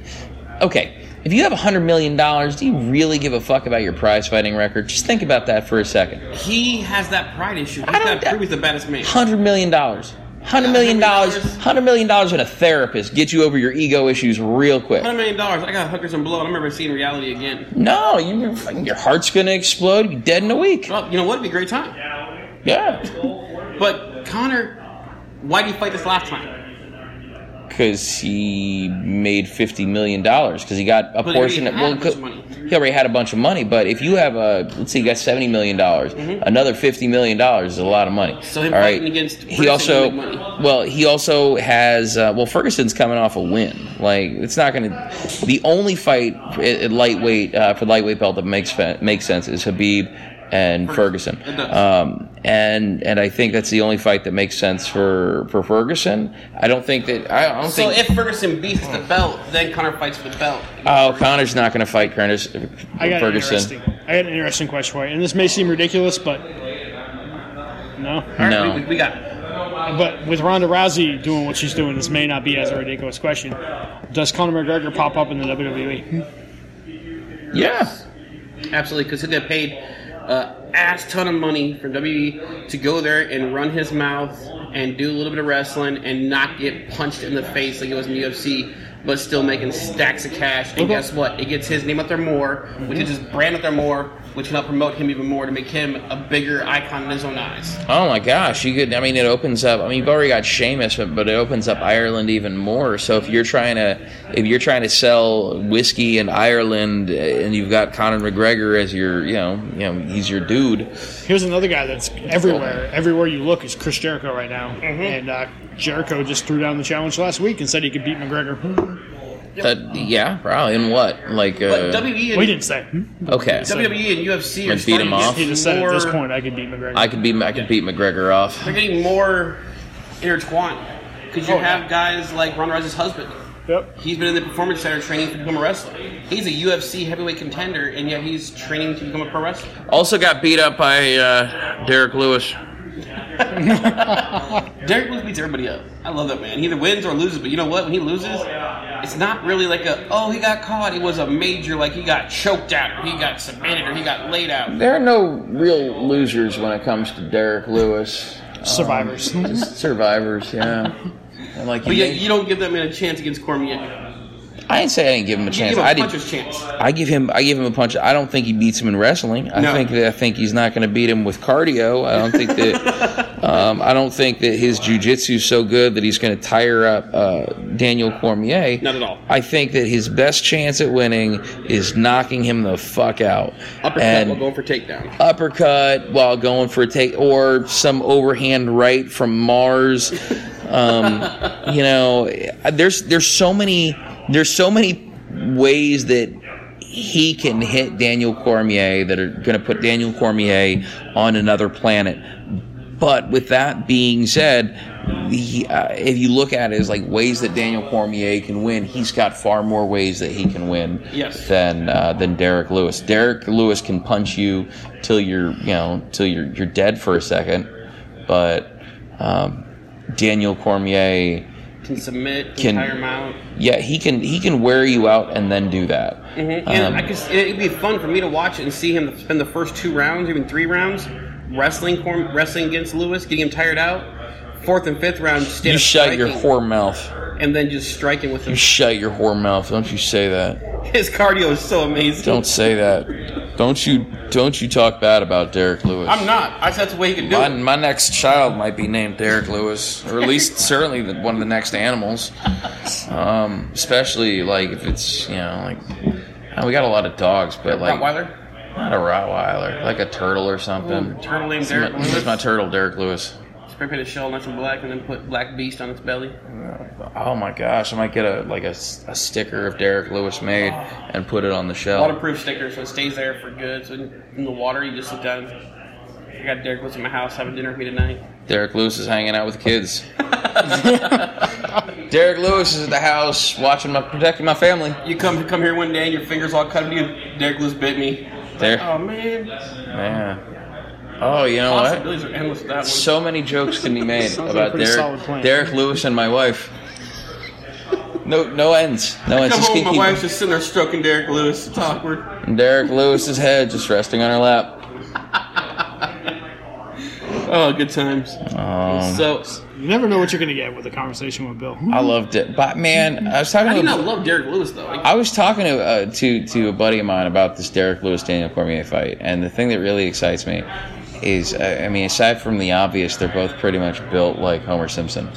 Okay, if you have a hundred million dollars, do you really give a fuck about your prize fighting record? Just think about that for a second. He has that pride issue. He's I don't got prove he's the baddest man. Hundred million dollars. Hundred Yeah, million $100. Hundred million dollars and a therapist get you over your ego issues real quick. Hundred million dollars. I got hookers and blow, and I'm never seeing reality again. No, you your heart's gonna explode. You'll be dead in a week. Well, you know what? It'd be a great time. Yeah, But Connor, why did you fight this last time? Because he made fifty million dollars because he got a But portion. already well, had a bunch co- of money. He already had a bunch of money, but if you have a, let's say you got seventy million dollars, another fifty million dollars is a lot of money. Mm-hmm. So him All right. fighting against he also, money. well, he also has. Uh, well, Ferguson's coming off a win. Like it's not going to. The only fight at, at lightweight uh, for lightweight belt that makes makes sense is Habib and Ferguson. Um, and and I think that's the only fight that makes sense for for Ferguson. I don't think that. I don't So think. if Ferguson beats the belt, then Conor fights for the belt. Oh, Conor's not going to fight Curtis, I got an Ferguson. interesting I got an interesting question for you. And this may seem ridiculous, but no. All right, No. we, we got. But with Ronda Rousey doing what she's doing, this may not be as a ridiculous question. Does Conor McGregor pop up in the? WWE? Yeah. Absolutely, because he'll get paid uh, ass ton of money from WWE to go there and run his mouth and do a little bit of wrestling and not get punched in the face like it was in the UFC, but still making stacks of cash. And guess what? It gets his name out there more, which is his brand out there more, which can help promote him even more to make him a bigger icon in his own eyes. Oh my gosh, you could. I mean, it opens up. I mean, you've already got Sheamus, but, but it opens up Ireland even more. So if you're trying to, if you're trying to sell whiskey in Ireland, uh, and you've got Conor McGregor as your, you know, you know, he's your dude. Here's another guy that's everywhere. Everywhere you look is Chris Jericho right now. And uh, Jericho just threw down the challenge last week and said he could beat McGregor. That yeah, probably. In what? Like, uh, But WWE and, Well, didn't say. okay, WWE and UFC are Like beat him starting to off? get He just said more, at this point I could beat McGregor. I could beat, I could beat McGregor off. They're getting more intertwined because you Oh, have yeah. guys like Ronda Rousey's husband Yep. He's been in the performance center training to become a wrestler. He's a UFC heavyweight contender, and yet he's training to become a pro wrestler. Also got beat up by uh, Derrick Lewis. Derrick Lewis beats everybody up. I love that man. He either wins or loses, but you know what? When he loses, oh, it's not really like a oh he got caught. It was a major like he got choked out, or he got submitted, or he got laid out. There are no real losers when it comes to Derrick Lewis. Um, survivors. Just survivors, yeah. And like But you yet you don't give that man a chance against Cormier. I didn't say I didn't give him a chance. give him I a did. puncher's chance. I give him. I give him a punch. I don't think he beats him in wrestling. I No. think that I think he's not going to beat him with cardio. I don't think that. um, I don't think that his jujitsu is so good that he's going to tire up uh, Daniel Cormier. Not at all. I think that his best chance at winning is knocking him the fuck out. Uppercut And- while going for takedown. uppercut while going for a take or some overhand right from Mars. Um, you know, there's there's so many there's so many ways that he can hit Daniel Cormier that are going to put Daniel Cormier on another planet. But with that being said, the, uh, if you look at it as like ways that Daniel Cormier can win, he's got far more ways that he can win Yes. than uh, than Derrick Lewis. Derrick Lewis can punch you till you're you know till you're you're dead for a second, but um, Daniel Cormier, Can submit, can, Can- tire him out. yeah, he can he can wear you out and then do that. Mhm. And Um, I could, it'd be fun for me to watch it and see him spend the first two rounds, even three rounds, wrestling wrestling against Lewis, getting him tired out. Fourth and fifth round, stand You shut your striking, whore mouth. and then just striking with him. You shut your whore mouth. Don't you say that. His cardio is so amazing. Don't say that. Don't you don't you talk bad about Derrick Lewis. I'm not. I said that's the way he can do My, it. my next child might be named Derrick Lewis, or at least certainly the, one of the next animals. Um, especially like if it's you know like uh, we got a lot of dogs, but like Rottweiler, not a Rottweiler, like a turtle or something. turtle named This is Derrick my- this is my turtle, Derrick Lewis. Spray paint a shell nice and black, and then put Black Beast on its belly. Oh my gosh, I might get a like a, s- a sticker of Derrick Lewis made and put it on the shell. Waterproof sticker, so it stays there for good. So in, in the water, you just sit down. I got Derrick Lewis in my house having dinner with me tonight. Derrick Lewis is hanging out with the kids. Derrick Lewis is at the house watching my protecting my family. You come come here one day and your fingers all cut up. You Derrick Lewis bit me. There, Oh man, yeah. Oh, you know what? are endless with that one. So many jokes can be made Sounds like a about pretty solid Derrick, plan. Derrick Lewis and my wife. No, no ends. No ends. Come Just home, keep, my wife's just sitting there stroking Derrick Lewis. It's awkward. and Derrick Lewis's head just resting on her lap. Oh, good times. Um, So, You never know what you're going to get with a conversation with Bill. I loved it, but man, I was talking how do to you not love Derrick Lewis though? Like, I was talking to uh, to to a buddy of mine about this Derrick Lewis Daniel Cormier fight, and the thing that really excites me is, uh, I mean, aside from the obvious, they're both pretty much built like Homer Simpson,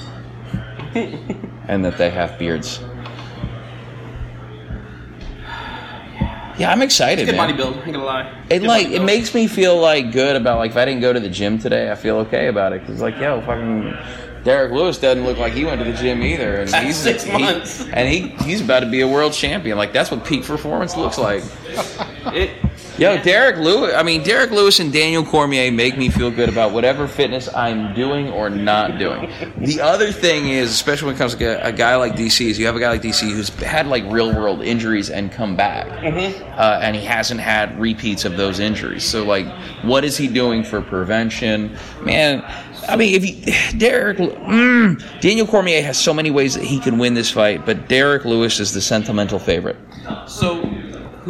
and that they have beards. Yeah, I'm excited, good man. body build. I ain't gonna lie. It Good like it makes me feel like good about like if I didn't go to the gym today, I feel okay about it because like yo, fucking Derrick Lewis doesn't look like he went to the gym either, and he's six he- months. and he he's about to be a world champion. Like that's what peak performance looks like. It, Yo, Derrick Lewis. I mean, Derrick Lewis and Daniel Cormier make me feel good about whatever fitness I'm doing or not doing. The other thing is, especially when it comes to a guy like DC, is you have a guy like DC who's had like real world injuries and come back, uh, and he hasn't had repeats of those injuries. So, like, what is he doing for prevention? Man, I mean, if you Derrick mm, Daniel Cormier has so many ways that he can win this fight, but Derrick Lewis is the sentimental favorite. so,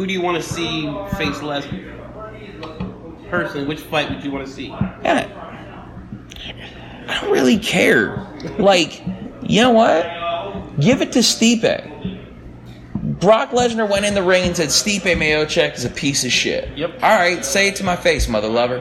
who do you want to see face Lesnar? Personally, which fight would you want to see? Yeah. I don't really care. Like, you know what? Give it to Stipe. Brock Lesnar went in the ring and said Stipe Miocic is a piece of shit. Yep. All right, say it to my face, mother lover.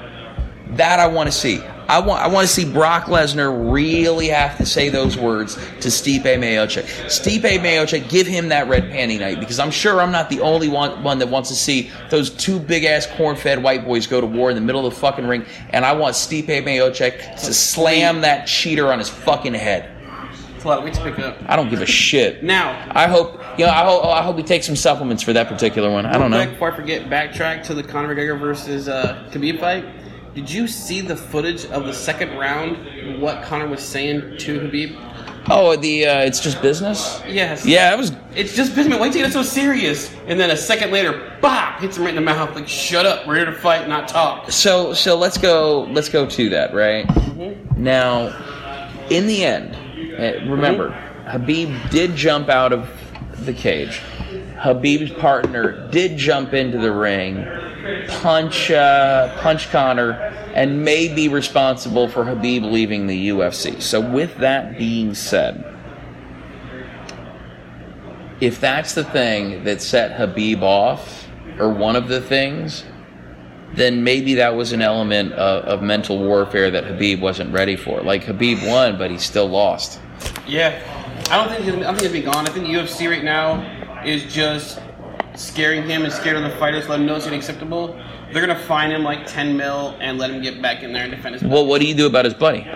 That I want to see. I want I want to see Brock Lesnar really have to say those words to Stipe Miocic. Stipe Miocic, give him that red panty night because I'm sure I'm not the only one, one that wants to see those two big ass corn fed white boys go to war in the middle of the fucking ring, and I want Stipe Miocic to slam that cheater on his fucking head. It's a lot of weight to pick up. I don't give a shit. Now, I hope you know. I hope I hope he takes some supplements for that particular one. I don't know. before I forget, backtrack to the Conor McGregor versus uh, Khabib fight. Did you see the footage of the second round? What Conor was saying to Khabib? Oh, the uh, it's just business. Yes. Yeah, it was. It's just business. Why you take it so serious? And then a second later, bop, hits him right in the mouth. Like, shut up. We're here to fight, not talk. So so let's go let's go to that right now. In the end, eh, remember, Habib did jump out of the cage. Habib's partner did jump into the ring, punch uh, punch Conor, and may be responsible for Habib leaving the UFC. So with that being said, if that's the thing that set Habib off, or one of the things, then maybe that was an element of, of mental warfare that Habib wasn't ready for. Like Habib won, but he still lost. Yeah. I don't think he's, I think he'll be gone. I think the UFC right now is just scaring him and scared of the fighters, let him know it's unacceptable. They're gonna fine him like 10 mil and let him get back in there and defend his. Well, what do you do about his buddy?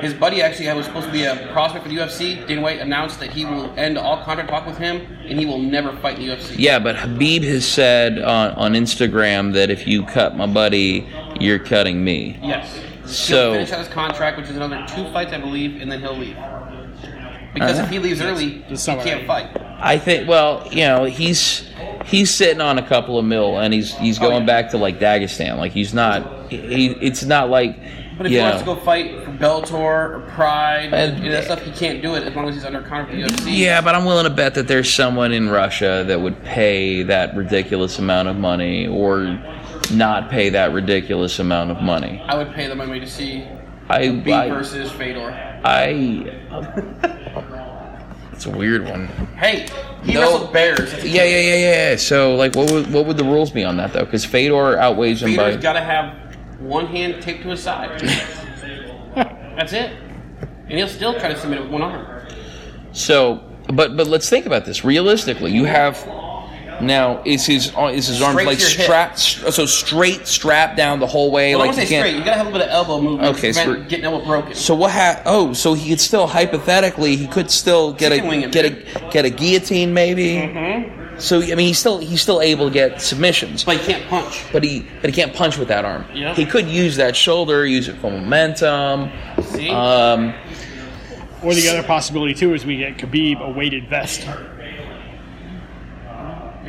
His buddy actually was supposed to be a prospect for the UFC. Dana White announced that he will end all contract talk with him and he will never fight in the UFC. Yeah, but Habib has said on, on Instagram that if you cut my buddy, you're cutting me. Yes. So- he'll finish out his contract, which is another two fights, I believe, and then he'll leave. Because Uh-huh. if he leaves early, he That's not what can't I- fight. I think. Well, you know, he's he's sitting on a couple of mil, and he's he's Oh, going yeah. back to like Dagestan. Like he's not. He, it's not like. But if you he wants to go fight for Bellator or Pride And- and, that stuff, he can't do it as long as he's under contract with the UFC. Yeah, but I'm willing to bet that there's someone in Russia that would pay that ridiculous amount of money or not pay that ridiculous amount of money. I would pay the money to see I, B I, versus Fedor. I it's a weird one. Hey, he No. wrestled Bears. Yeah, yeah, yeah, yeah. So, like, what would what would the rules be on that though? Because Fedor outweighs him Fedor's by. got to have one hand taped to his side. That's it. And he'll still try to submit it with one arm. So, but but let's think about this realistically. You have now is his is his arm Straight like to strapped so straight strapped down the whole way Well, like want to you say straight. can't. You got to have a little bit of elbow movement Okay, to so prevent getting elbow broken. So what? Ha- oh, so he could still hypothetically he could still get Chicken a get a get a guillotine maybe. Mm-hmm. So I mean he's still he's still able to get submissions, but he can't punch. but he but he can't punch with that arm. Yeah. He could use that shoulder, use it for momentum. See? Um, Or the other possibility too is we get Khabib a weighted vest,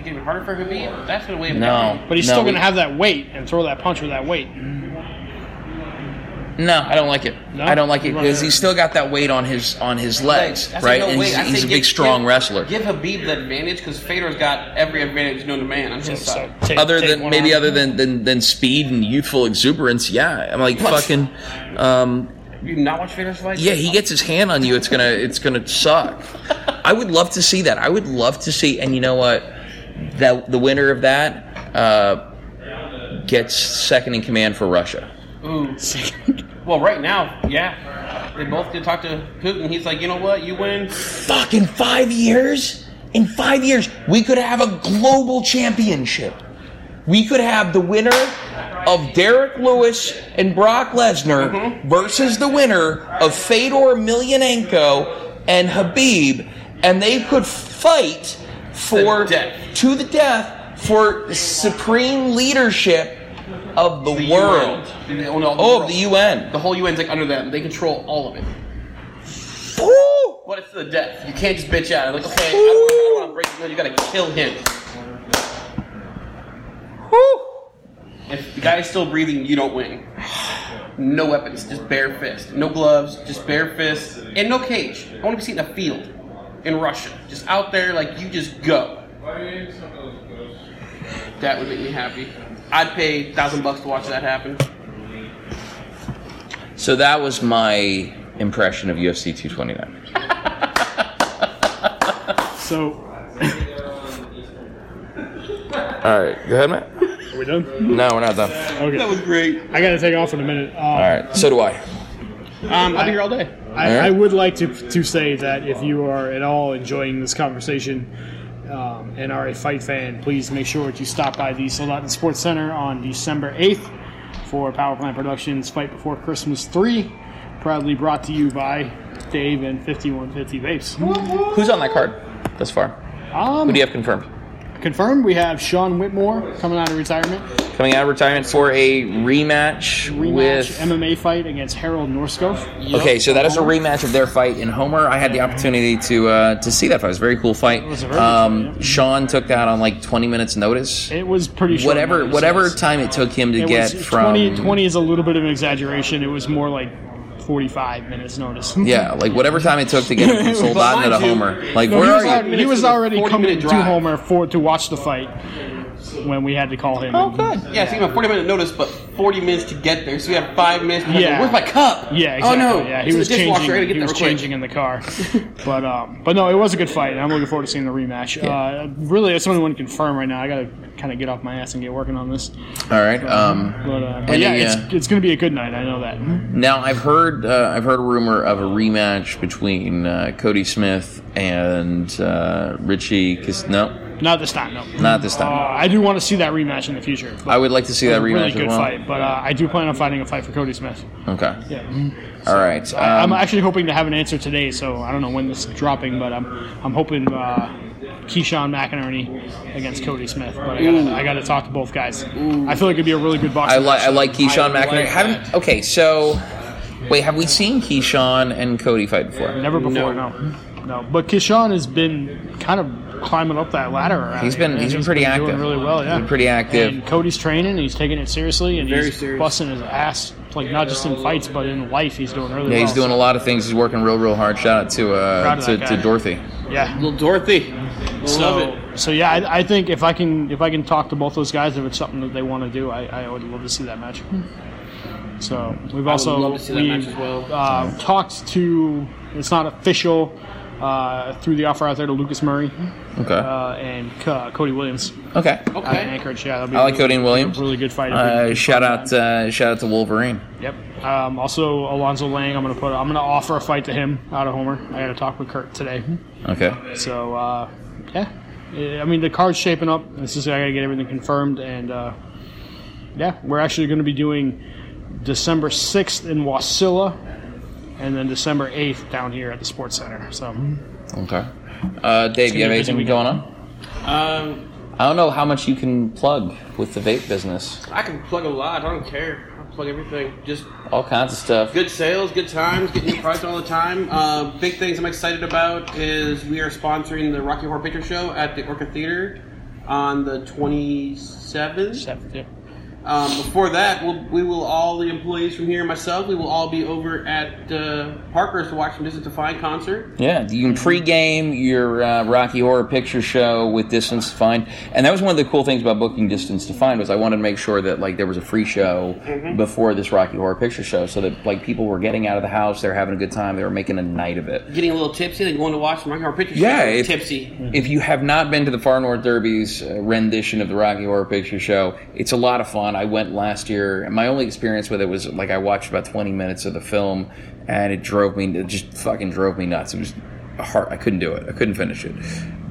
Make it even harder for Habib. That's going to weigh him no, down. but he's no, still going to have that weight and throw that punch with that weight. No, I don't like it. No? I don't like it because wanna- he's still got that weight on his on his legs, I say right? no And weight. he's, he's say a big, strong give- wrestler. Give Habib the advantage because Fedor's got every advantage known to man on his So side. take- other take than maybe other than, than than speed and youthful exuberance, yeah. I'm like What? fucking. Um, You not watch Fedor's fight? yeah, he gets his hand on you. It's gonna it's gonna suck. I would love to see that. I would love to see. And you know what? That the winner of that uh, gets second in command for Russia. Ooh. Well, right now, yeah. They both did talk to Putin. He's like, you know what? You win. Fuck in five years. In five years, we could have a global championship. We could have the winner of Derrick Lewis and Brock Lesnar versus the winner of Fedor Emelianenko and Habib, and they could fight for The death. to the death for supreme leadership of the, The world. UN. They own oh, all the Oh, world. the UN. The whole UN's like under them. They control all of it. Woo! But it's to the death. You can't just bitch out. Like, okay, I don't, I don't want to break the will. You got to kill him. Woo! If the guy's still breathing, you don't win. No weapons, just bare fist. No gloves, just bare fist. And no cage. I want to be seen in a field in Russia. Just out there, like, you just go. That would make me happy. I'd pay thousand bucks to watch that happen. So that was my impression of UFC 229. So All right, go ahead, Matt. are we done? No, we're not done. Okay. That was great. I got to take off in a minute. Uh, All right, so do I. Um, I'll be here all day. I, I would like to, to say that if you are at all enjoying this conversation um, and are a fight fan, please make sure that you stop by the Soldotna Sports Center on December 8th for Power Plant Productions Fight Before Christmas 3, proudly brought to you by Dave and 5150 Vapes. Who's on that card thus far? Um, Who do you have confirmed? Confirmed, we have Sean Whitmore coming out of retirement. Coming out of retirement for a rematch, Rematch with. MMA fight against Harold Norskov. Okay, so that is a rematch of their fight in Homer. I had the opportunity to uh, to see that fight. It was a very cool fight. very Um, fight, yeah. Sean took that on like 20 minutes notice. It was pretty short. Whatever notice, whatever yes. time it took him to It get was from 20, 20 is a little bit of an exaggeration. It was more like 45 minutes notice. yeah, like whatever time it took to get him from Soldotna to Homer. Like No, where he are was, you? already, he was was already coming to. Homer for to watch the fight when we had to call him. Oh, good. Yeah, so you have a 40 minute notice, but 40 minutes to get there. So you have five minutes. Yeah. Yeah. Where's my cup? Yeah, exactly. Oh no. Yeah, he It's was the dishwasher. I gotta changing. get He was changing in the car, but um, but no, it was a good fight. and I'm looking forward to seeing the rematch. Uh, really, that's something I want to confirm right now. I got to kind of get off my ass and get working on this. All right. Um, But, uh, but Any, yeah, uh, it's it's going to be a good night. I know that. now I've heard uh, I've heard a rumor of a rematch between uh, Cody Smith and uh, Richie. Cause no, Not this time, no. not this Uh, time. I do want to see that rematch in the future. I would like to see that rematch really as good well. fight, but uh, I do plan on fighting a fight for Cody Smith. Okay. Yeah. All right. I- I'm Um, actually hoping to have an answer today, so I don't know when this is dropping, but I'm I'm hoping uh, Keyshawn McInerney against Cody Smith. But I gotta, I gotta talk to both guys. I feel like it'd be a really good box. I like I like Keyshawn I like McInerney. Haven't okay. So wait, have we seen Keyshawn and Cody fight before? Never before, no. no. But Keyshawn has been kind of climbing up that ladder. around He's here, been- man. he's been pretty doing active. really well. Yeah, been pretty active. And Cody's training. He's taking it seriously, and Very he's serious. busting his ass. Like not just in fights, but in life, he's doing really Yeah, well. he's doing a lot of things. He's working real, real hard. Shout out to uh, to, to. Dorothy. Yeah. Little Dorothy. Love So, it. so yeah, I, I think if I can if I can talk to both those guys, if it's something that they want to do, I, I would love to see that match. So we've also love to see that we, well. Uh, talked to it's not official uh, through the offer out there to Lucas Murray Okay. uh, and uh, Cody Williams okay. out in Okay. Anchorage. Yeah, that'll be I like a Cody and Williams. Really good fight. Uh, shout confirm out uh, shout out to Wolverine. Yep. Um, also, Alonzo Lang. I'm gonna put. I'm gonna offer a fight to him out of Homer. I got to talk with Kurt today. Okay. So uh, yeah, I mean the card's shaping up. It's just I gotta get everything confirmed, and uh, yeah, we're actually going to be doing December sixth in Wasilla, and then December eighth down here at the Sports Center. So Okay. Uh, Dave, you have be a busy anything going on? Um, I don't know how much you can plug with the vape business. I can plug a lot. I don't care. I'll plug everything. Just All kinds of stuff. good sales, good times, getting new products all the time. Uh, big things I'm excited about is we are sponsoring the Rocky Horror Picture Show at the Orca Theater on the 27th. seventh, yeah. Um, before that, we'll, we will all the employees from here, and myself, we will all be over at uh, Parker's to watch the Distance Define concert. Yeah, you can pregame your uh, Rocky Horror Picture Show with Distance Defined, and that was one of the cool things about booking Distance Defined was I wanted to make sure that like there was a free show before this Rocky Horror Picture Show, so that like people were getting out of the house, they were having a good time, they were making a night of it. Getting a little tipsy, then going to watch the Rocky Horror Picture Yeah, Show. if- tipsy. If you have not been to the Far North Derby's uh, rendition of the Rocky Horror Picture Show, it's a lot of fun. I went last year, and my only experience with it was like I watched about 20 minutes of the film, and it drove me, it just fucking drove me nuts. It was hard. I couldn't do it. I couldn't finish it.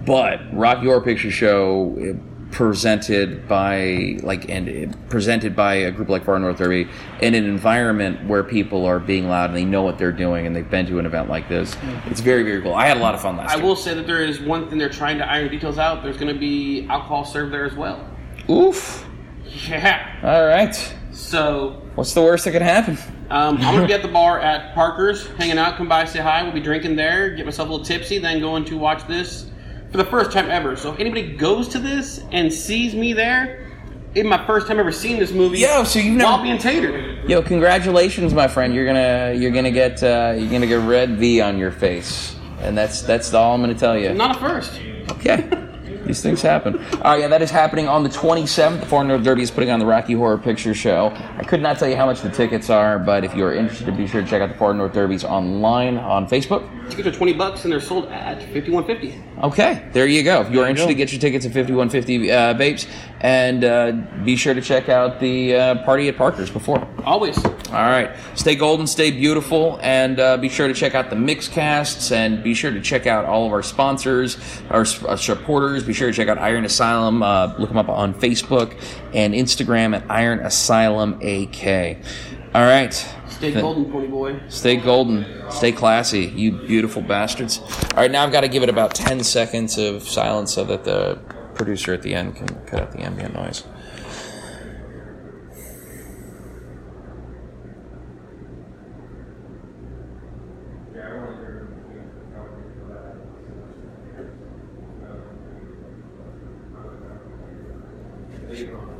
But Rocky Horror Picture Show. presented by like and presented by a group like Far North Derby in an environment where people are being loud and they know what they're doing and they've been to an event like this. Mm-hmm. It's very very cool. I had a lot of fun last I year. will say that there is one thing they're trying to iron details out. There's going to be alcohol served there as well. Oof. Yeah. All right. So What's the worst that could happen? um, I'm going to be at the bar at Parker's, hanging out. Come by, say hi. We'll be drinking there. Get myself a little tipsy. Then going to watch this for the first time ever. So if anybody goes to this and sees me there, it's my first time ever seeing this movie. Yo, so you've while being tatered. Yo, congratulations, my friend. You're gonna you're gonna get uh, you're gonna get red V on your face, and that's that's all I'm gonna tell you. Not a first. Okay. These things happen. All right, yeah, that is happening on the 27th. The Far North Derby is putting on the Rocky Horror Picture Show. I could not tell you how much the tickets are, but if you are interested, be sure to check out the Far North Derbies online on Facebook. Tickets are 20 bucks and they're sold at 51.50. Okay, there you go. If you are interested, get your tickets at 5150 uh, Vapes, and uh, be sure to check out the uh, party at Parker's before. Always. All right. Stay golden, stay beautiful, and uh, be sure to check out the Mixcasts and be sure to check out all of our sponsors, our, our supporters. Be sure to check out Iron Asylum. Uh, look them up on Facebook and Instagram at Iron Asylum AK. All right. Stay golden, pony boy. Stay golden. Stay classy, you beautiful bastards. All right, now I've got to give it about 10 seconds of silence so that the producer at the end can cut out the ambient noise.